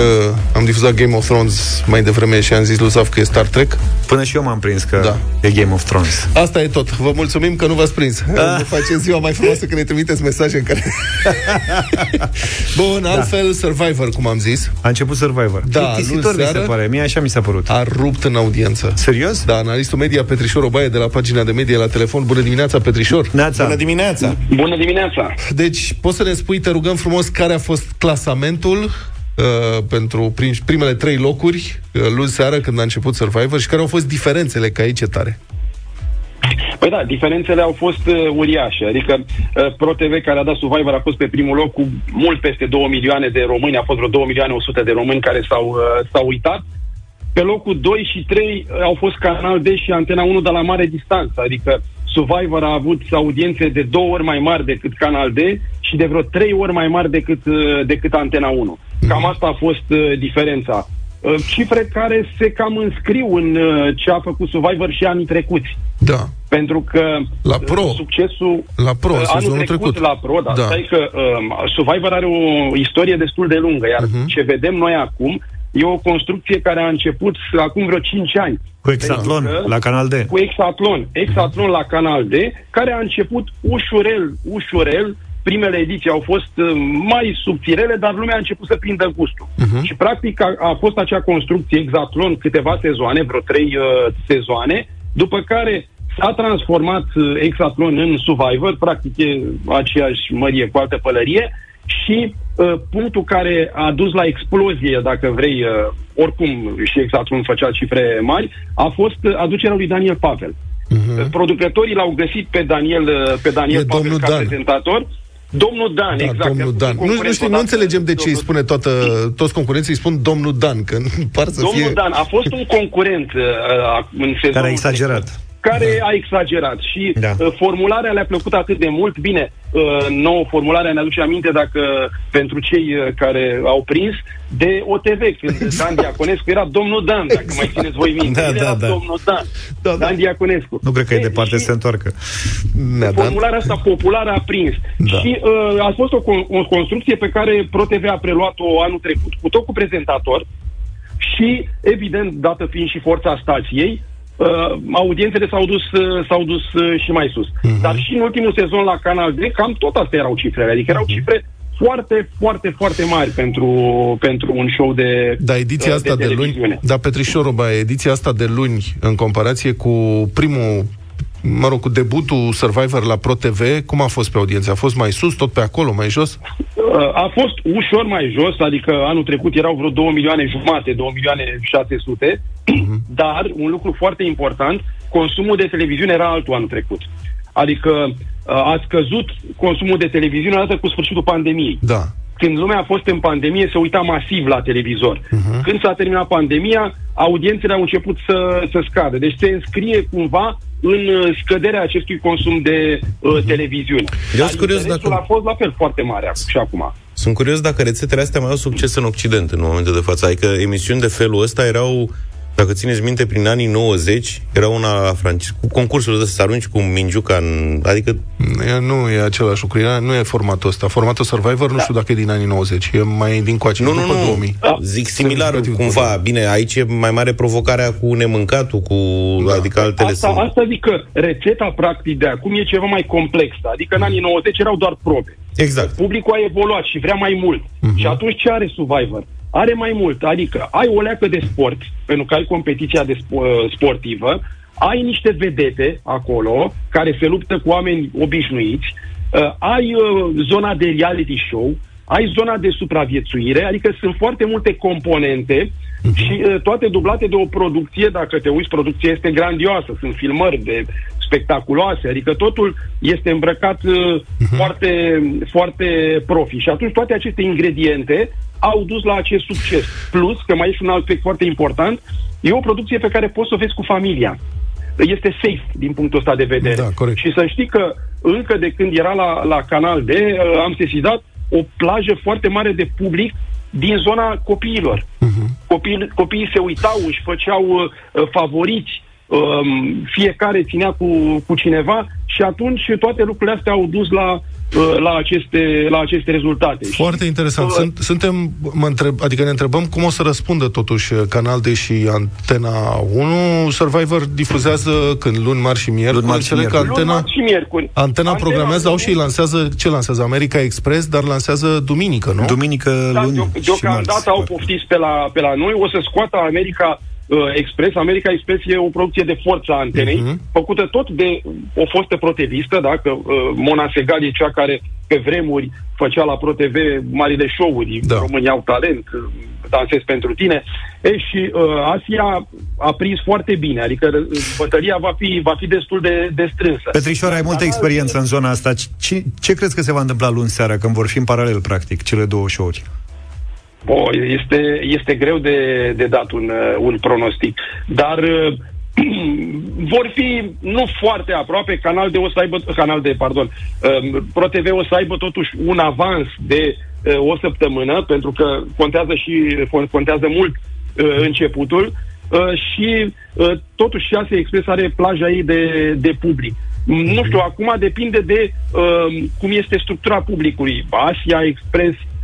am difuzat Game of Thrones mai devreme și am zis lui Saf că e Star Trek, Până și eu m-am prins că Da. e Game of Thrones. asta e tot. Vă mulțumim că nu v-ați prins. Da. Vă facem ziua mai frumoasă când ne trimiteți mesaje în care... Bun, altfel Survivor, cum am zis, A început Survivor. Da, Plictisitor luni mi se seară pare. Mie așa mi s-a părut. a rupt în audiență. Serios? Da, analistul media Petrișor Obaie de la pagina de media la telefon. Bună dimineața, Petrișor! Neața. Bună dimineața! Bună dimineața! Deci, poți să ne spui, te rugăm frumos, care a fost clasamentul uh, pentru prim, primele trei locuri uh, luni seară când a început Survivor și care au fost diferențele, că aici e tare. Păi da, diferențele au fost uh, uriașe. Adică uh, ProTV, care a dat Survivor, a fost pe primul loc cu mult peste 2 milioane de români. A fost vreo 2 milioane 100 de români care s-au, uh, s-au uitat. Pe locul 2 și 3 uh, au fost Canal D și Antena 1 de la mare distanță. Adică Survivor a avut audiențe de două ori mai mari decât Canal D și de vreo trei ori mai mari decât, uh, decât Antena 1. Cam asta a fost uh, diferența. Uh, Cifre care se cam înscriu în uh, ce a făcut Survivor și anii trecuți. Da. Pentru că La Pro. uh, succesul La Pro, uh, sezonul anul trecut, trecut. la Pro, da, Da. da. Stai că um, Survivor are o istorie destul de lungă, iar Mhm. uh-huh. ce vedem noi acum e o construcție care a început acum vreo 5 ani. Cu Exatlon, Pentru că- la Canal D. Cu Exatlon. Exatlon la Canal D, care a început ușurel, ușurel, primele ediții au fost uh, mai subțirele, dar lumea a început să prindă gustul. Mhm. Și practic a, a fost acea construcție Exatlon câteva sezoane, vreo trei uh, sezoane, după care s-a transformat uh, Exatlon în Survivor, practic e aceeași mărie cu altă pălărie, și uh, punctul care a dus la explozie, dacă vrei, uh, oricum și Exatlon făcea cifre mari, a fost uh, aducerea lui Daniel Pavel. Uh-huh. Producătorii l-au găsit pe Daniel, uh, pe Daniel E Pavel domnul ca Dan. prezentator. Domnul Dan, Da, exact. domnul Dan. Nu, nu, știu, nu înțelegem de ce îi spune toată, toți concurenții îi spun domnul Dan, că par să Domnul fie... Dan a fost un concurent uh, uh, în sezonul Care a exagerat. Trecut. care a exagerat și Da. uh, formularea le-a plăcut atât de mult. Bine, uh, nouă formularea ne aduce aminte dacă pentru cei uh, care au prins de OTV, când Dan Diaconescu era domnul Dan, dacă mai țineți voi minte. Da, El da, era da. domnul Dan, Dan Diaconescu. Nu cred că e Ei, departe și- să se întoarcă. Ne-a dat Formularea asta populară a prins. Da. Și uh, a fost o, con- o construcție pe care ProTV a preluat-o anul trecut, cu tot cu prezentator și, evident, dată fiind și forța stației, uh, audiențele s-au dus, uh, s-au dus uh, și mai sus. Mhm. Dar și în ultimul sezon la Canal D, cam tot astea erau cifrele. Adică erau Mhm. cifre foarte, foarte, foarte mari pentru, pentru un show de Da, ediția uh, asta de, luni, televiziune. da, Petrișoru, ba, ediția asta de luni, în comparație cu primul, mă rog, cu debutul Survivor la ProTV, cum a fost pe audiență? A fost mai sus, tot pe acolo, mai jos? Uh, A fost ușor mai jos, adică anul trecut erau vreo 2 milioane jumate, 2 milioane 600, dar un lucru foarte important, consumul de televiziune era altul anul trecut. Adică uh, a scăzut consumul de televiziune odată cu sfârșitul pandemiei. Da. Când lumea a fost în pandemie, se uita masiv la televizor. Uh-huh. Când s-a terminat pandemia, audiențele au început să, să scadă. Deci se înscrie cumva în uh, scăderea acestui consum de uh, televiziune. Eu Dar sunt curios interesul dacă- a fost la fel foarte mare ac- și acum. Sunt curios dacă rețetele astea mai au succes în Occident în momentul de față. Adică emisiuni de felul ăsta erau, dacă țineți minte, prin anii 90, era una la francez, cu concursul ăsta să se arunci cu mingiuca în... Adică E, nu e același lucru, e, nu e formatul ăsta. Formatul Survivor nu știu dacă e din anii 90, e mai din coace, Nu, nu, după nu. 2000. Zic similar Semnificativ cumva. Bine, aici e mai mare provocarea cu nemâncatul, cu da. adică altele Asta, sunt. asta zic că rețeta practic de acum e ceva mai complexă. Adică în anii 90 erau doar probe. Exact. Publicul a evoluat și vrea mai mult. Și atunci ce are Survivor? Are mai mult, adică ai o leacă de sport, pentru că ai competiția de spo- sportivă, ai niște vedete acolo care se luptă cu oameni obișnuiți, uh, ai uh, zona de reality show, ai zona de supraviețuire, adică sunt foarte multe componente și uh, toate dublate de o producție, dacă te uiți, producția este grandioasă, sunt filmări de spectaculoase, adică totul este îmbrăcat uh, foarte, foarte profi. Și atunci toate aceste ingrediente au dus la acest succes. Plus, că mai este un alt aspect foarte important, e o producție pe care poți să o vezi cu familia. Este safe din punctul ăsta de vedere. Da, corect. Și să știi că încă de când era la, la Canal D, uh, am sesizat o plajă foarte mare de public din zona copiilor. Copiii, copiii se uitau, își făceau uh, favoriți, um, fiecare ținea cu, cu cineva și atunci toate lucrurile astea au dus la, uh, la, aceste, la aceste rezultate. Foarte interesant. Uh, Sunt, suntem, mă întreb, adică ne întrebăm cum o să răspundă totuși Canal D și Antena 1. Survivor difuzează când luni, marți și miercuri. Luni, marți și Înțeleg că miercuri. Luni, Antena, marți și miercuri. Antena programează, au și ei lansează, ce lansează? America Express, dar lansează duminică, nu? Duminică, Da, luni deo- și deocamdată marți. au poftit pe la, pe la noi. O să scoată America uh, Express. America Express e o producție de forță a antenei, Mhm. făcută tot de o fostă protevistă, da? că uh, Mona Segal e cea care pe vremuri făcea la ProTV marile show-uri, Da. România au talent, uh, dansez pentru tine. E, și uh, Asia a prins foarte bine, adică uh, bătălia va fi, va fi destul de, de strânsă. Petrișor, ai multă experiență în zona asta. Ce, ce crezi că se va întâmpla luni seara, când vor fi în paralel, practic, cele două show-uri? O, este, este greu de, de dat un, uh, un pronostic. Dar uh, vor fi nu foarte aproape, Canal de o să aibă, Canal de, pardon, um, ProTV o să aibă totuși un avans de uh, o săptămână, pentru că contează și contează mult uh, începutul uh, și uh, totuși 6 Express are plaja ei de, de public. Nu știu, acum depinde de uh, cum este structura publicului. Asia Express uh,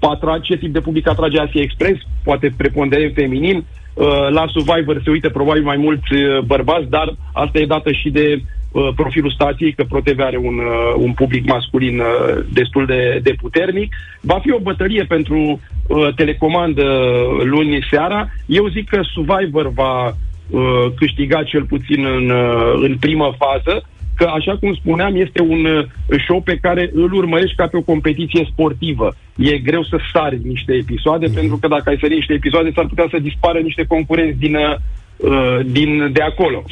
atrage, ce tip de public atrage Asia Express, poate preponderent feminin. Uh, la Survivor se uită probabil mai mulți uh, bărbați, dar asta e dată și de uh, profilul stației, că ProTV are un, uh, un public masculin uh, destul de, de puternic. Va fi o bătălie pentru uh, telecomandă luni seara. Eu zic că Survivor va uh, câștiga cel puțin în, uh, în primă fază, că, așa cum spuneam, este un uh, show pe care îl urmărești ca pe o competiție sportivă. E greu să sari niște episoade, mm-hmm. pentru că dacă ai sări niște episoade, s-ar putea să dispară niște concurenți din, uh, din de acolo.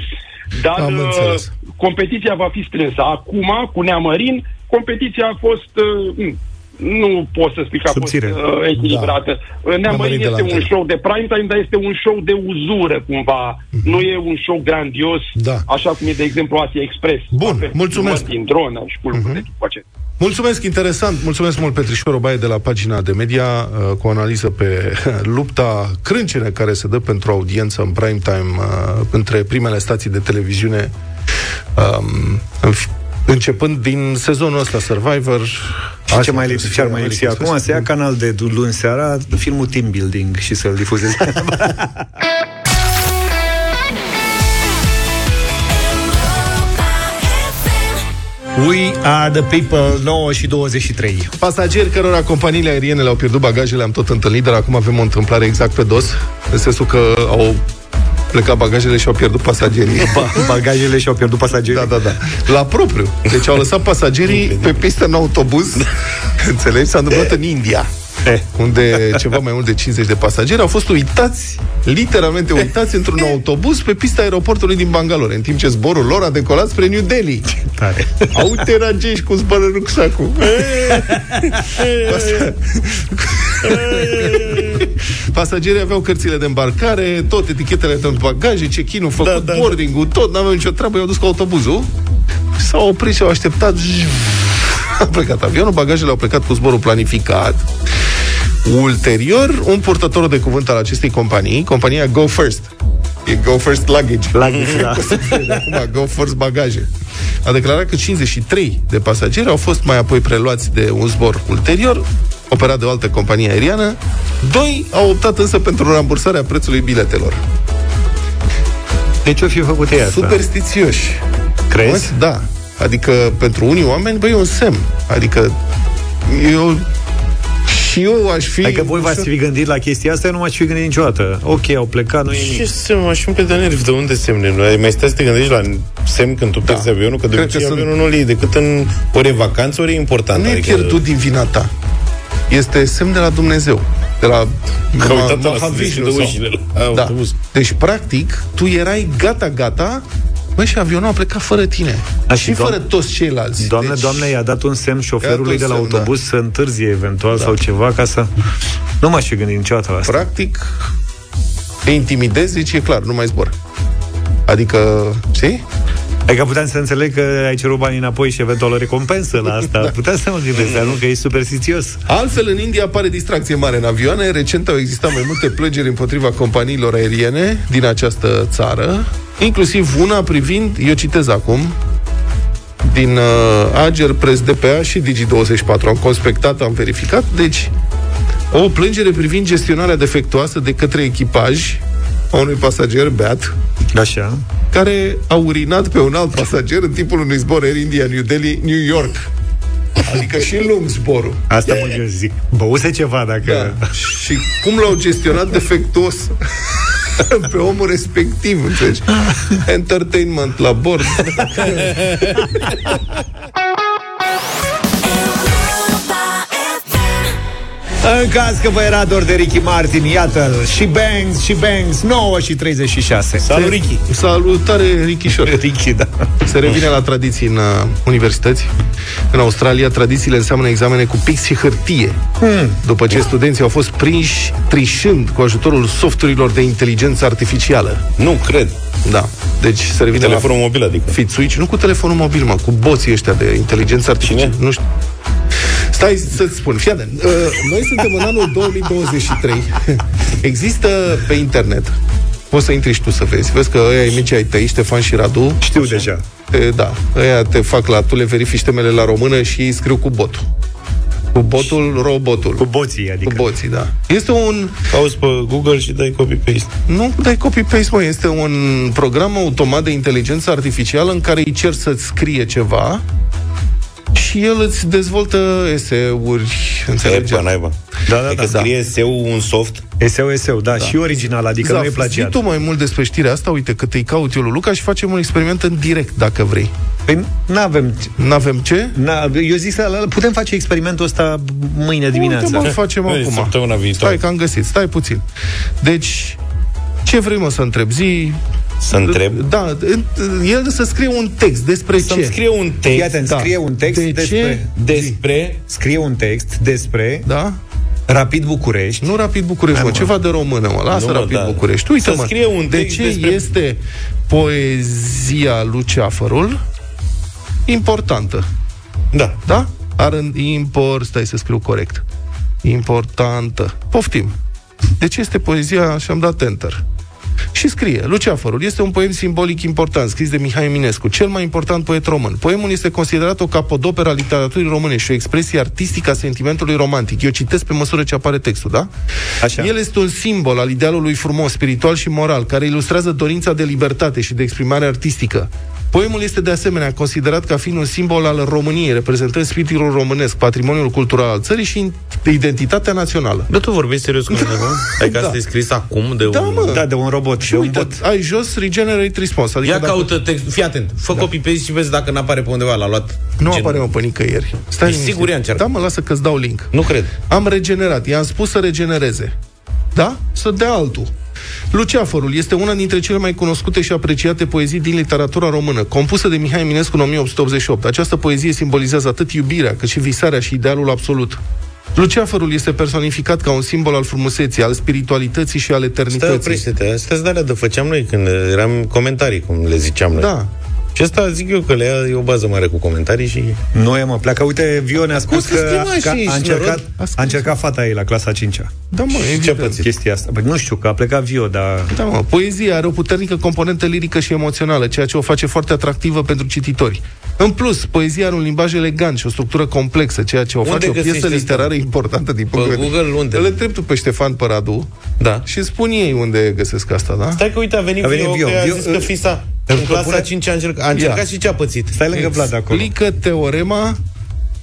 Dar Am uh, înțeles. competiția va fi strânsă. Acum, cu Neamărin, competiția a fost uh, mm, nu pot să spui că a Subțire. fost uh, echilibrată. Da. Neamărit de la este un antene. show de prime time, dar este un show de uzură cumva. Nu e un show grandios, Da. așa cum e, de exemplu, Asia Express. Bun, Ape, mulțumesc. filmat Din dronă și culmul de tipul acesta. Mulțumesc, interesant. Mulțumesc mult, Petrișor Obaie, de la pagina de media, uh, cu o analiză pe lupta crâncene care se dă pentru audiență în prime time uh, între primele stații de televiziune, um, în f- începând din sezonul ăsta Survivor. Și ce mai lipsi, ce ar mai lipsi acum? Să ia canal de luni seara, filmul Team Building și să-l difuzeze. We are the people, 9 și 23. Pasageri cărora companiile aeriene le-au pierdut bagajele am tot întâlnit, dar acum avem o întâmplare exact pe dos, în sensul că au plecat bagajele și au pierdut pasagerii. Ba- bagajele și-au pierdut pasagerii. Da, da, da. La propriu. Deci au lăsat pasagerii pe pistă în autobuz. Înțelegi? S-a întâmplat în India. Eh. Unde ceva mai mult de 50 de pasageri au fost uitați, literalmente uitați, într-un autobuz pe pista aeroportului din Bangalore, în timp ce zborul lor a decolat spre New Delhi. Tare. Au interagești cum zboară rucsacul. Pas- Pasagerii aveau cărțile de îmbarcare, tot etichetele de bagaje, check-in-ul făcut, da, da, boarding-ul, tot, n-aveau nicio treabă, i-au dus cu autobuzul, s-au oprit și au așteptat, a plecat avionul, bagajele au plecat cu zborul planificat. Ulterior, un purtător de cuvânt al acestei companii, compania Go First, e Go First Luggage, Luggage, da. de acum Go First Bagaje, a declarat că 53 de pasageri au fost mai apoi preluați de un zbor ulterior, operat de o altă companie aeriană. Doi au optat însă pentru rambursarea prețului biletelor. De ce o fi făcut ei asta? Superstițioși. Crezi? Auzi? Da. Adică pentru unii oameni, băi, e un semn. Adică eu și eu aș fi... Adică voi v-ați fi gândit la chestia asta, eu nu m-aș fi gândit niciodată. Ok, au plecat, nu e Ce nimic. semn, aș fi pe de nervi, de unde semne? Nu ai mai stai să te gândești la semn când tu pierzi avionul? Că de Cred obicei că sunt- avionul nu-l iei decât în ori e vacanță, ori e important. Nu e adică- pierdut din vina ta. Este semn de la Dumnezeu. De la Că Ma- uitat la să Mahavishnu deschidă sau- ușile la Da. autobuz. Deci, practic, tu erai gata, gata, Băi, și avionul a plecat fără tine. Da, și și doam- fără toți ceilalți. Doamne, deci, doamne, i-a dat un semn șoferului I-a de dat la un semn, autobuz să întârzie eventual sau ceva ca să... Nu m-aș fi gândit niciodată la asta. Practic, te intimidezi, zici, e clar, nu mai zbor. Adică, știi? Adică puteam să înțeleg că ai cerut banii înapoi și eventual o recompensă la asta. da. Puteam să mă gândesc, dar nu că e superstițios. Altfel, în India apare distracție mare în avioane. Recent au existat mai multe plângeri împotriva companiilor aeriene din această țară, inclusiv una privind, eu citez acum, din uh, Ager, Press DPA și Digi24. Am conspectat, am verificat. Deci, o plângere privind gestionarea defectuoasă de către echipaj a unui pasager beat, Așa. care a urinat pe un alt pasager în timpul unui zbor Air India New Delhi, New York. Adică și lung zborul. Asta mă eu zic. Băuse ceva dacă... Da. Și cum l-au gestionat defectuos pe omul respectiv, înțelegi? Entertainment la bord. În caz că vă era dor de Ricky Martin, iată-l, și Bangs, și Bangs, 9 și 36. Salut, Ricky! Salutare, Richișor. Ricky, da. Se revine la tradiții în uh, universități. În Australia, tradițiile înseamnă examene cu pix și hârtie. Hmm. După ce studenții au fost prinși trișând cu ajutorul softurilor de inteligență artificială. Nu, cred. Da. Deci se revine Telefonul la mobil, adică. Fițuici, nu cu telefonul mobil, mă, cu boții ăștia de inteligență artificială. Cine? Nu știu. Stai să-ți spun. Fii atent. Uh, noi suntem în anul 2023. Există pe internet Poți să intri și tu să vezi. Vezi că ăia e mici ai tăi, Ștefan și Radu. Știu deja. Te, da, ăia te fac la... Tu le verifici temele la română și ei scriu cu botul. Cu botul, robotul. Cu boții, adică. Cu boții, da. Este un... Cauți pe Google și dai copy-paste. Nu dai copy-paste, mă. Este un program automat de inteligență artificială în care îi cer să-ți scrie ceva și el îți dezvoltă eseuri, înțelegi? Epa, naiba. Da, da, Adică da. scrie SEU un soft Eseu, eseu, da, și original, adică nu e Zaf, plagiat. zi tu mai mult despre știrea asta, uite, că te-i caut eu lui Luca și facem un experiment în direct, dacă vrei. Păi n-avem... N-avem ce? Na, eu zic să putem face experimentul ăsta mâine dimineața. Uite, mă, facem Băi, acum. săptămâna viitoare. Stai că am găsit, stai puțin. Deci, ce vrei mă să întreb? Zi, Să întreb? Da, el să scrie un text despre Să-mi ce? scrie un text. Fii atent, Da. scrie un text De despre... ce? Despre... Scrie un text despre Da? Rapid București. Nu Rapid București, Hai, mă, mă. ceva de română, mă. Lasă Nu, mă, Rapid da. București. Uite, Să mă, scrie un de text ce despre- este poezia Luceafărul importantă? Da. Da? Ar în import, stai să scriu corect. Importantă. Poftim. De ce este poezia și am dat enter? Și scrie, Luceafărul este un poem simbolic important, scris de Mihai Eminescu, cel mai important poet român. Poemul este considerat o capodoperă a literaturii române și o expresie artistică a sentimentului romantic. Eu citesc pe măsură ce apare textul, da? Așa. El este un simbol al idealului frumos, spiritual și moral, care ilustrează dorința de libertate și de exprimare artistică. Poemul este de asemenea considerat ca fiind un simbol al României, reprezentând spiritul românesc, patrimoniul cultural al țării și identitatea națională. Da, tu vorbești serios cu mine, nu? Adică asta Da. e scris acum de Da, un... mă. Da, de un robot. Și de un uite, bot. ai jos regenerate response. Adică Ia dacă caută text, fii atent, fă da. copy-paste și vezi dacă n-apare pe undeva, l-a luat. nu gen- apare mă pe nicăieri. Stai Ești liniștit. sigur, ea încearcă? Da, mă, lasă că-ți dau link. Nu cred. Am regenerat, i-am spus să regenereze. Da? Să dea altul. Luceafărul este una dintre cele mai cunoscute și apreciate poezii din literatura română, compusă de Mihai Eminescu în 1888. Această poezie simbolizează atât iubirea, cât și visarea și idealul absolut. Luceafărul este personificat ca un simbol al frumuseții, al spiritualității și al Stai, eternității. oprește-te. Astea de alea de făceam noi când eram comentarii, cum le ziceam noi. Da. Și asta zic eu că le ia, e o bază mare cu comentarii și... Nu e, mă, pleacă. Uite, Vio ne-a spus Cum să scrie, că, mă, că și a, ești încercat, noroc? a încercat fata ei la clasa 5 Da, mă, Ce evident. pățit? chestia asta. Păi nu știu, că a plecat Vio, dar... Da, mă, poezia are o puternică componentă lirică și emoțională, ceea ce o face foarte atractivă pentru cititori. În plus, poezia are un limbaj elegant și o structură complexă, ceea ce o Unde face o găsești piesă asta? literară importantă din punct Pe de vedere. Google, unde? Îl întreb tu pe Ștefan Păradu Da. și spun ei unde găsesc asta, da? Stai că uite, a venit, A venit Vio, Vio. că a Vio, zis că uh, fisa. îmi În clasa propune- 5 a încercat, a încercat Ia. și ce a pățit. Stai lângă Vlad acolo. Explică teorema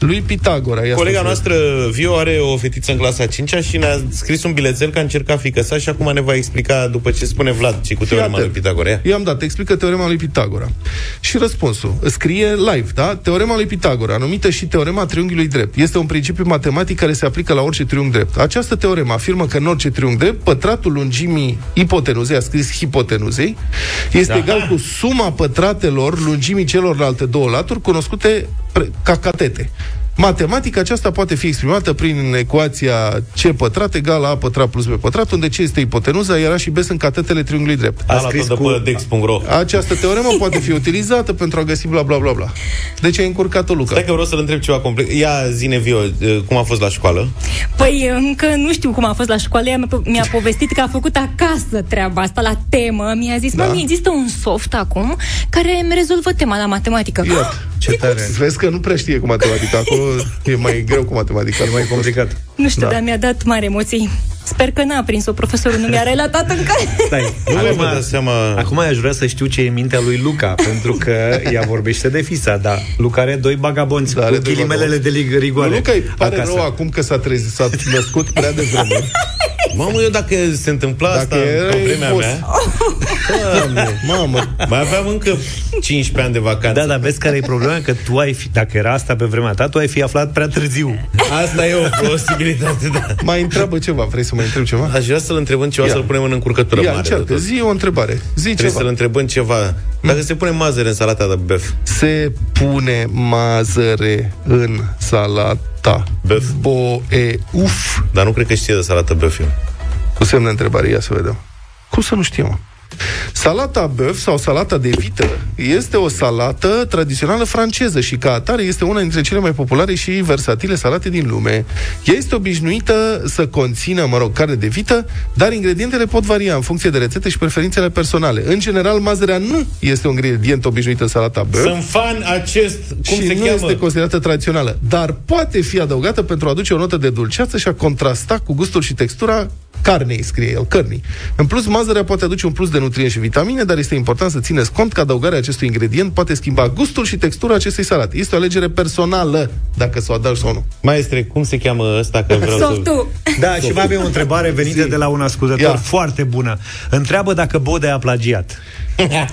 lui Pitagora. Ia Colega spune. noastră, Vio, are o fetiță în clasa 5 și ne-a scris un bilețel că a încercat fică sa și acum ne va explica după ce spune Vlad ce cu Fii teorema lui atent. Pitagora. Ia. I-am dat, explică teorema lui Pitagora. Și răspunsul, scrie live, da? Teorema lui Pitagora, numită și teorema triunghiului drept. Este un principiu matematic care se aplică la orice triunghi drept. Această teoremă afirmă că în orice triunghi drept, pătratul lungimii ipotenuzei, a scris hipotenuzei, este Da. egal cu suma pătratelor lungimii celorlalte două laturi, cunoscute pre- ca catete. Matematica aceasta poate fi exprimată prin ecuația C pătrat egal A pătrat plus B pătrat, unde C este ipotenuza, iar A și B sunt catetele triunghiului drept. A luat scris tot de cu- pe dex.ro. Această teoremă poate fi utilizată pentru a găsi bla bla bla bla. Deci ai încurcat-o, Luca. Stai că vreau să-l întreb ceva complex. Ia, zine, Vio, eh, cum a fost la școală? Păi încă nu știu cum a fost la școală. Ea mi-a, mi-a povestit că a făcut acasă treaba asta la temă. Mi-a zis, Da. mami, există un soft acum care îmi rezolvă tema la matematică. Iată, Ce tare. Vezi că nu prea știe cu matematica. Acolo e mai greu cu matematica. E mai complicat. Nu știu, Da. dar mi-a dat mari emoții. Sper că n-a prins-o profesorul, nu mi-a relatat încă. Stai, Nu acum, mi-am dat seama... acum aș vrea să știu ce e în mintea lui Luca, pentru că ea vorbește de fisa, dar Luca are doi bagabonți Da, da, are cu doi ghilimelele de lig- rigoare. Luca îi pare acasă. rău acum că s-a trezit, s-a născut prea devreme. Mamă, eu dacă se întâmpla Dacă asta era în vremea boss. mea, Doamne, Mamă, mai aveam încă 15 ani de vacanță. Da, dar vezi care e problema? Că tu ai fi, dacă era asta pe vremea ta, tu ai fi aflat prea târziu. Asta e o posibilitate, da. mai întreabă ceva. Vrei să mai întreb ceva? Aș vrea să-l întrebăm ceva, Ia. să-l punem în încurcătură Ia, mare. de încearcă, tot. zi o întrebare. Zi Trebuie să-l ceva. întrebăm ceva. Dacă se pune mazăre în salata de bef, Se pune mazăre în salata Băf. boe uf dar nu cred că știe de salată bef eu. Cu semn de întrebare, ia să vedem. Cum să nu știm? mă? Salata băf sau salata de vită este o salată tradițională franceză și ca atare este una dintre cele mai populare și versatile salate din lume. Ea este obișnuită să conțină, mă rog, carne de vită, dar ingredientele pot varia în funcție de rețete și preferințele personale. În general, mazărea nu este un ingredient obișnuit în salata băf Sunt fan acest, cum și se nu cheamă? este considerată tradițională, dar poate fi adăugată pentru a aduce o notă de dulceață și a contrasta cu gustul și textura carnei, scrie el, cărnii. În plus, mazărea poate aduce un plus de nutrienți și vitamine, dar este important să țineți cont că adăugarea acestui ingredient poate schimba gustul și textura acestei salate. Este o alegere personală dacă să o adaugi sau nu. Maestre, cum se cheamă ăsta? Că vreau să... Softul. Da, și mai avem o întrebare venită de la un ascultător Ia. foarte bună. Întreabă dacă Bode a plagiat.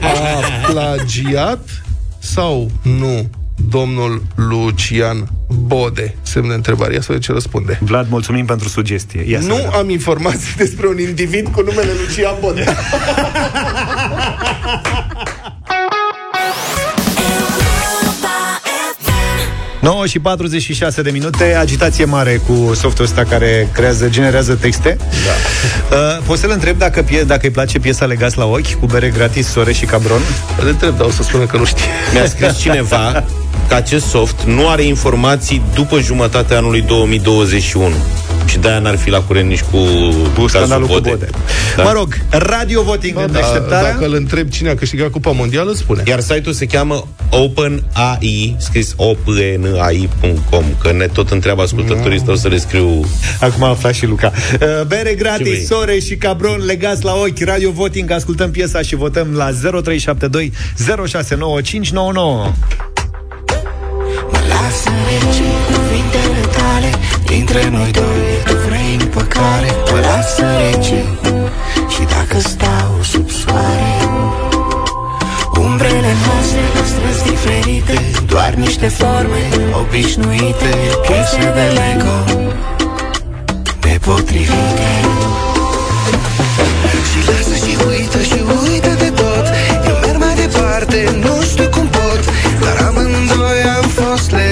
A plagiat sau nu domnul Lucian Bode? Semn de întrebare. Ia să vedem ce răspunde. Vlad, mulțumim pentru sugestie. Ia să Nu vedem. am informații despre un individ cu numele Lucian Bode. 9 și 46 de minute, agitație mare cu softul ăsta care creează, generează texte. Da. Uh, poți să-l întreb dacă, pie- dacă îi place piesa Legați la ochi, cu bere gratis, sore și cabron? Îl întreb, dar o să spună că nu știe. Mi-a scris cineva că acest soft nu are informații după jumătatea anului 2021. Și de-aia n-ar fi la curent nici cu, Cu scandalul cu Bode. Bode. Da. Mă rog, radio voting în Da, deșteptarea. dacă îl întreb cine a câștigat Cupa Mondială, spune. Iar site-ul se cheamă OpenAI, scris openai.com, că ne tot întreabă ascultătorii, stau să le scriu Acum a aflat și Luca. Uh, Bere Ce gratis, vrei? sore și cabron legați la ochi, radio voting, ascultăm piesa și votăm la 0372 069599. Lasă rece cuvintele tale Dintre noi doi Tu vrei împăcare Mă lasă rece Și dacă stau sub soare Umbrele noastre străzi diferite Doar niște forme obișnuite Piese de Lego Nepotrivite. Și lasă și uită și uită de tot Eu merg mai departe, nu știu cum pot Dar amândoi am fost legați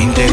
Ain't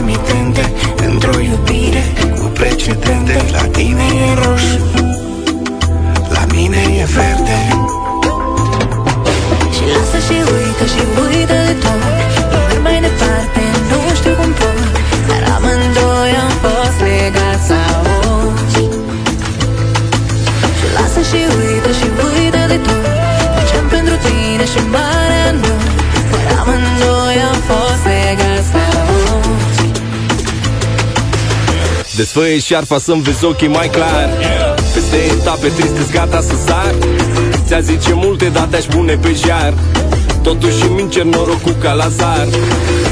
Desfăie șarfa să-mi vezi ochii mai clar. Peste etape triste gata să sar. Ți-a zice multe, dar te-aș pune pe jar Totuși îmi încer norocul ca Lazar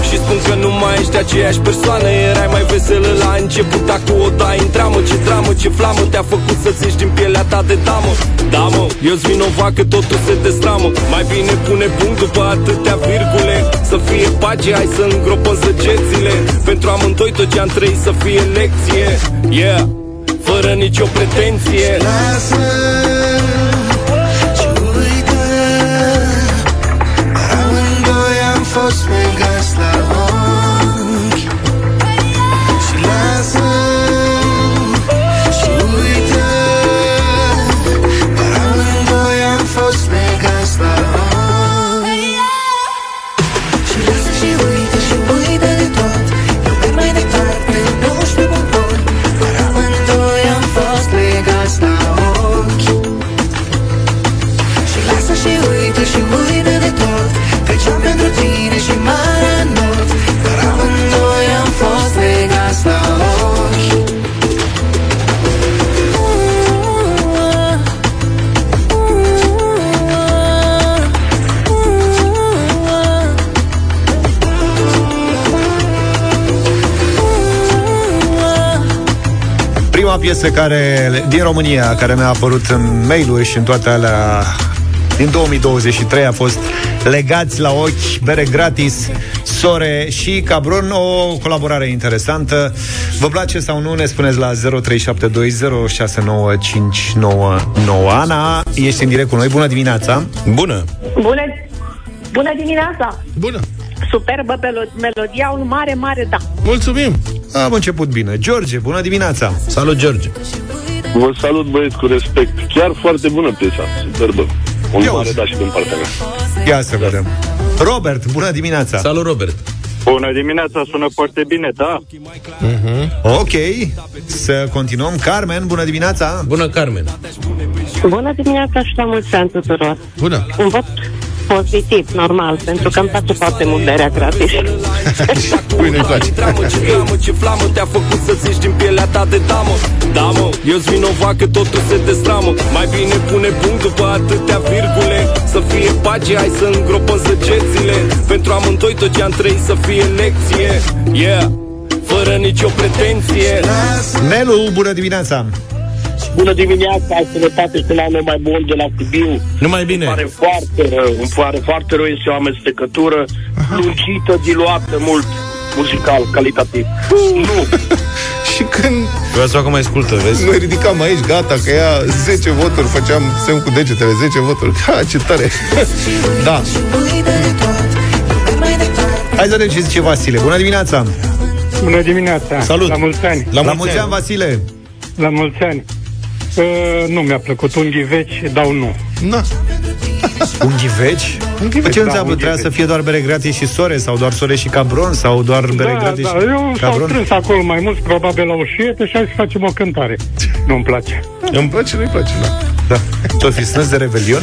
Și spun că nu mai ești aceeași persoană Erai mai veselă la început, acum o dai în dramă Ce dramă, ce flamă. Te-a făcut să-ți ieși din pielea ta de damă. Da mă, eu-s vinovat că totul se destramă. Mai bine pune punct după atâtea virgule. Să fie pace, hai să îngropăm săgețile. Pentru amândoi tot ce am trăit să fie lecție. Yeah, fără nicio pretenție. Lasă amândoi am Prima piesă care, din România care mi-a apărut în mail-uri și în toate alea din 2023 a fost Legați la ochi, bere gratis, sore și cabron, o colaborare interesantă. Vă place sau nu? Ne spuneți la 0372069599. Ana, ești în direct cu noi. Bună dimineața! Bună! Bună, bună dimineața! Bună! Superbă melo- melodia, un mare, mare da. Mulțumim! Am început bine. George, bună dimineața! Salut, George! Vă salut, băieți, cu respect. Chiar foarte bună piesa, superbă. Un Ia mare uzi. daș și din partea mea. Ia să vedem. Robert, bună dimineața! Salut, Robert! Bună dimineața, sună foarte bine, da? Uh-huh. Ok, să continuăm. Carmen, bună dimineața! Bună, Carmen! Bună dimineața și la mulți ani tuturor. Bună! Un vot pozitiv, normal, pentru că îmi place foarte mult berea gratis. Cui nu-i place? Dramă, ce dramă, ce flamă Te-a făcut să zici din pielea ta de damă Da, mă, eu-s vinovat că totul se destramă Mai bine pune punct după atâtea virgule Să fie pace, hai să îngropăm săgețile Pentru amândoi tot ce am trăit să fie lecție Yeah, fără nicio pretenție Nelu, bună dimineața! Bună dimineața, sănătate și la anul mai bun de la Sibiu. Numai bine. Îmi pare foarte rău, îmi pare foarte rău, este o amestecătură lungită, diluată mult, muzical, calitativ. Nu! Și când Vreau să facă mai ascultă, vezi? noi ridicam aici, gata, că ia 10 voturi, făceam semn cu degetele, 10 voturi. Ha, ce tare! da. Hai să vedem ce zice Vasile. Bună dimineața! Bună dimineața! Salut! La mulți ani! La, mulți ani, Vasile! La mulți ani! Uh, nu mi-a plăcut. Unghii veci, dau nu. Na. Unghii veci? Unghii Păi ce da, înseamnă? unghii Trebuia veci. să fie doar bere gratis și sore Sau doar sore și cabron Sau doar bere Da, gratis da, și eu s-au cabron strâns acolo mai mulți, probabil la o șietă și hai să facem o cântare. Nu-mi place. Îmi place, nu-i place, da. Da. Tot fi snăs de Revelion?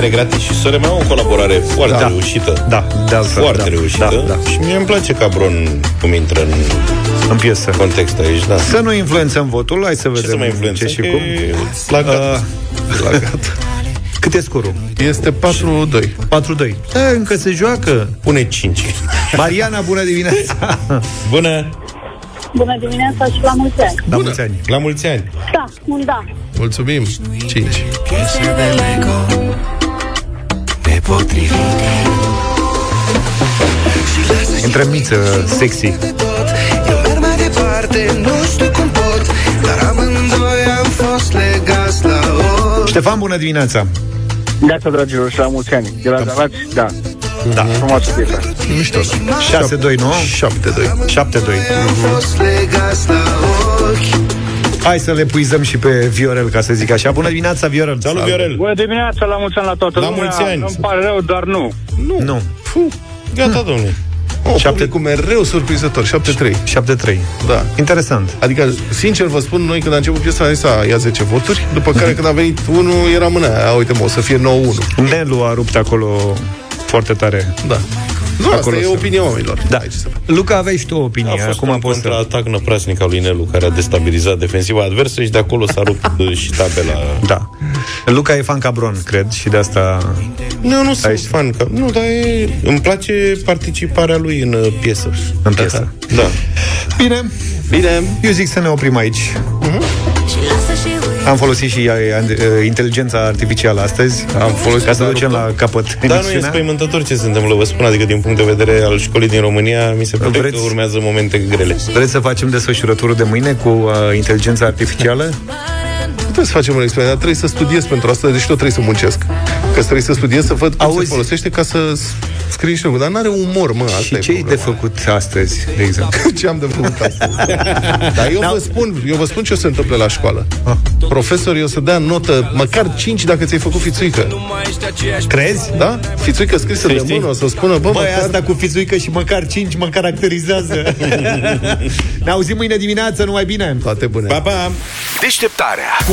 Bere gratis și sore mai au o colaborare foarte Da. reușită. Da, de altfel, Foarte da. reușită. Da, da. Și mie îmi place Cabron cum intră în, în piesă. context aici, da. Să nu influențăm votul, hai să vedem să mai influențăm, ce și că cum. e la gata. Uh, La gata. cât e scorul? Este 4-2. 4-2. Da, încă se joacă. Pune 5. Mariana, bună dimineața! Bună! Bună dimineața și la mulți ani. La mulți ani. La mulți ani. Da, un da. Mulțumim. 5. Între miță, sexy. Eu merg mai departe, nu știu cum pot Dar amândoi am fost legați la ochi Ștefan, bună dimineața! Neața, dragilor, și la mulți ani. De la Galați, da. Da. Frumoasă piesă. Mișto, da. 6-2, nu? 7-2. 7-2. Am Hai să le puizăm și pe Viorel, ca să zic așa. Bună dimineața, Viorel! Salut, Viorel! Bună dimineața, la mulți ani la toată La lumea. mulți ani. Nu-mi pare rău, dar nu. Nu. nu. Gata, domnule. Oh, publicul mereu surprinzător, 7-3. 7-3. Da. Interesant. Adică, sincer vă spun, noi când a început piesa, am zis, a, ia 10 voturi, după care când a venit unul, era mâna aia, a, uite mă, o să fie 9-1. Nelu a rupt acolo foarte tare. Da. Nu, asta Acolo e să- opinia oamenilor. Da. Luca, aveai și tu o opinie. A fost Acum un poți să... contraatac năprasnic al lui Nelu, care a destabilizat defensiva adversă și de acolo s-a rupt uh, și tabela. Da. Luca e fan cabron, cred, și de asta... Nu, nu sunt fan. Că, nu, dar e, îmi place participarea lui în uh, piesă. În piesă. Da. Bine. Bine. Eu zic să ne oprim aici. Am folosit și uh, inteligența artificială astăzi. Am folosit ca să dar ducem nu- la capăt Dar nu e emisiunea. spăimântător ce se întâmplă, vă spun, adică din punct de vedere al școlii din România, mi se pare Vreți- că urmează momente grele. Vreți să facem desfășurătură de mâine cu uh, inteligența artificială? Trebuie să facem un experiment, dar trebuie să studiez pentru asta, deci tot trebuie să muncesc. Că trebuie să studiez, să văd cum Auzi. se folosește ca să s- scrii și lucruri. Dar n-are umor, mă, asta Și e ce ai de problema. făcut astăzi, de exemplu? ce am de făcut astăzi? Dar eu vă spun, eu vă spun ce o se întâmplă la școală. Profesorii o să dea notă măcar 5 dacă ți-ai făcut fițuică. Crezi? Da? Fițuică scrisă de mână, o să spună, bă, Băi, măcar... asta cu fițuică și măcar 5 mă caracterizează. ne auzim mâine dimineață, numai bine. Toate bune. Pa, pa! Deșteptarea cu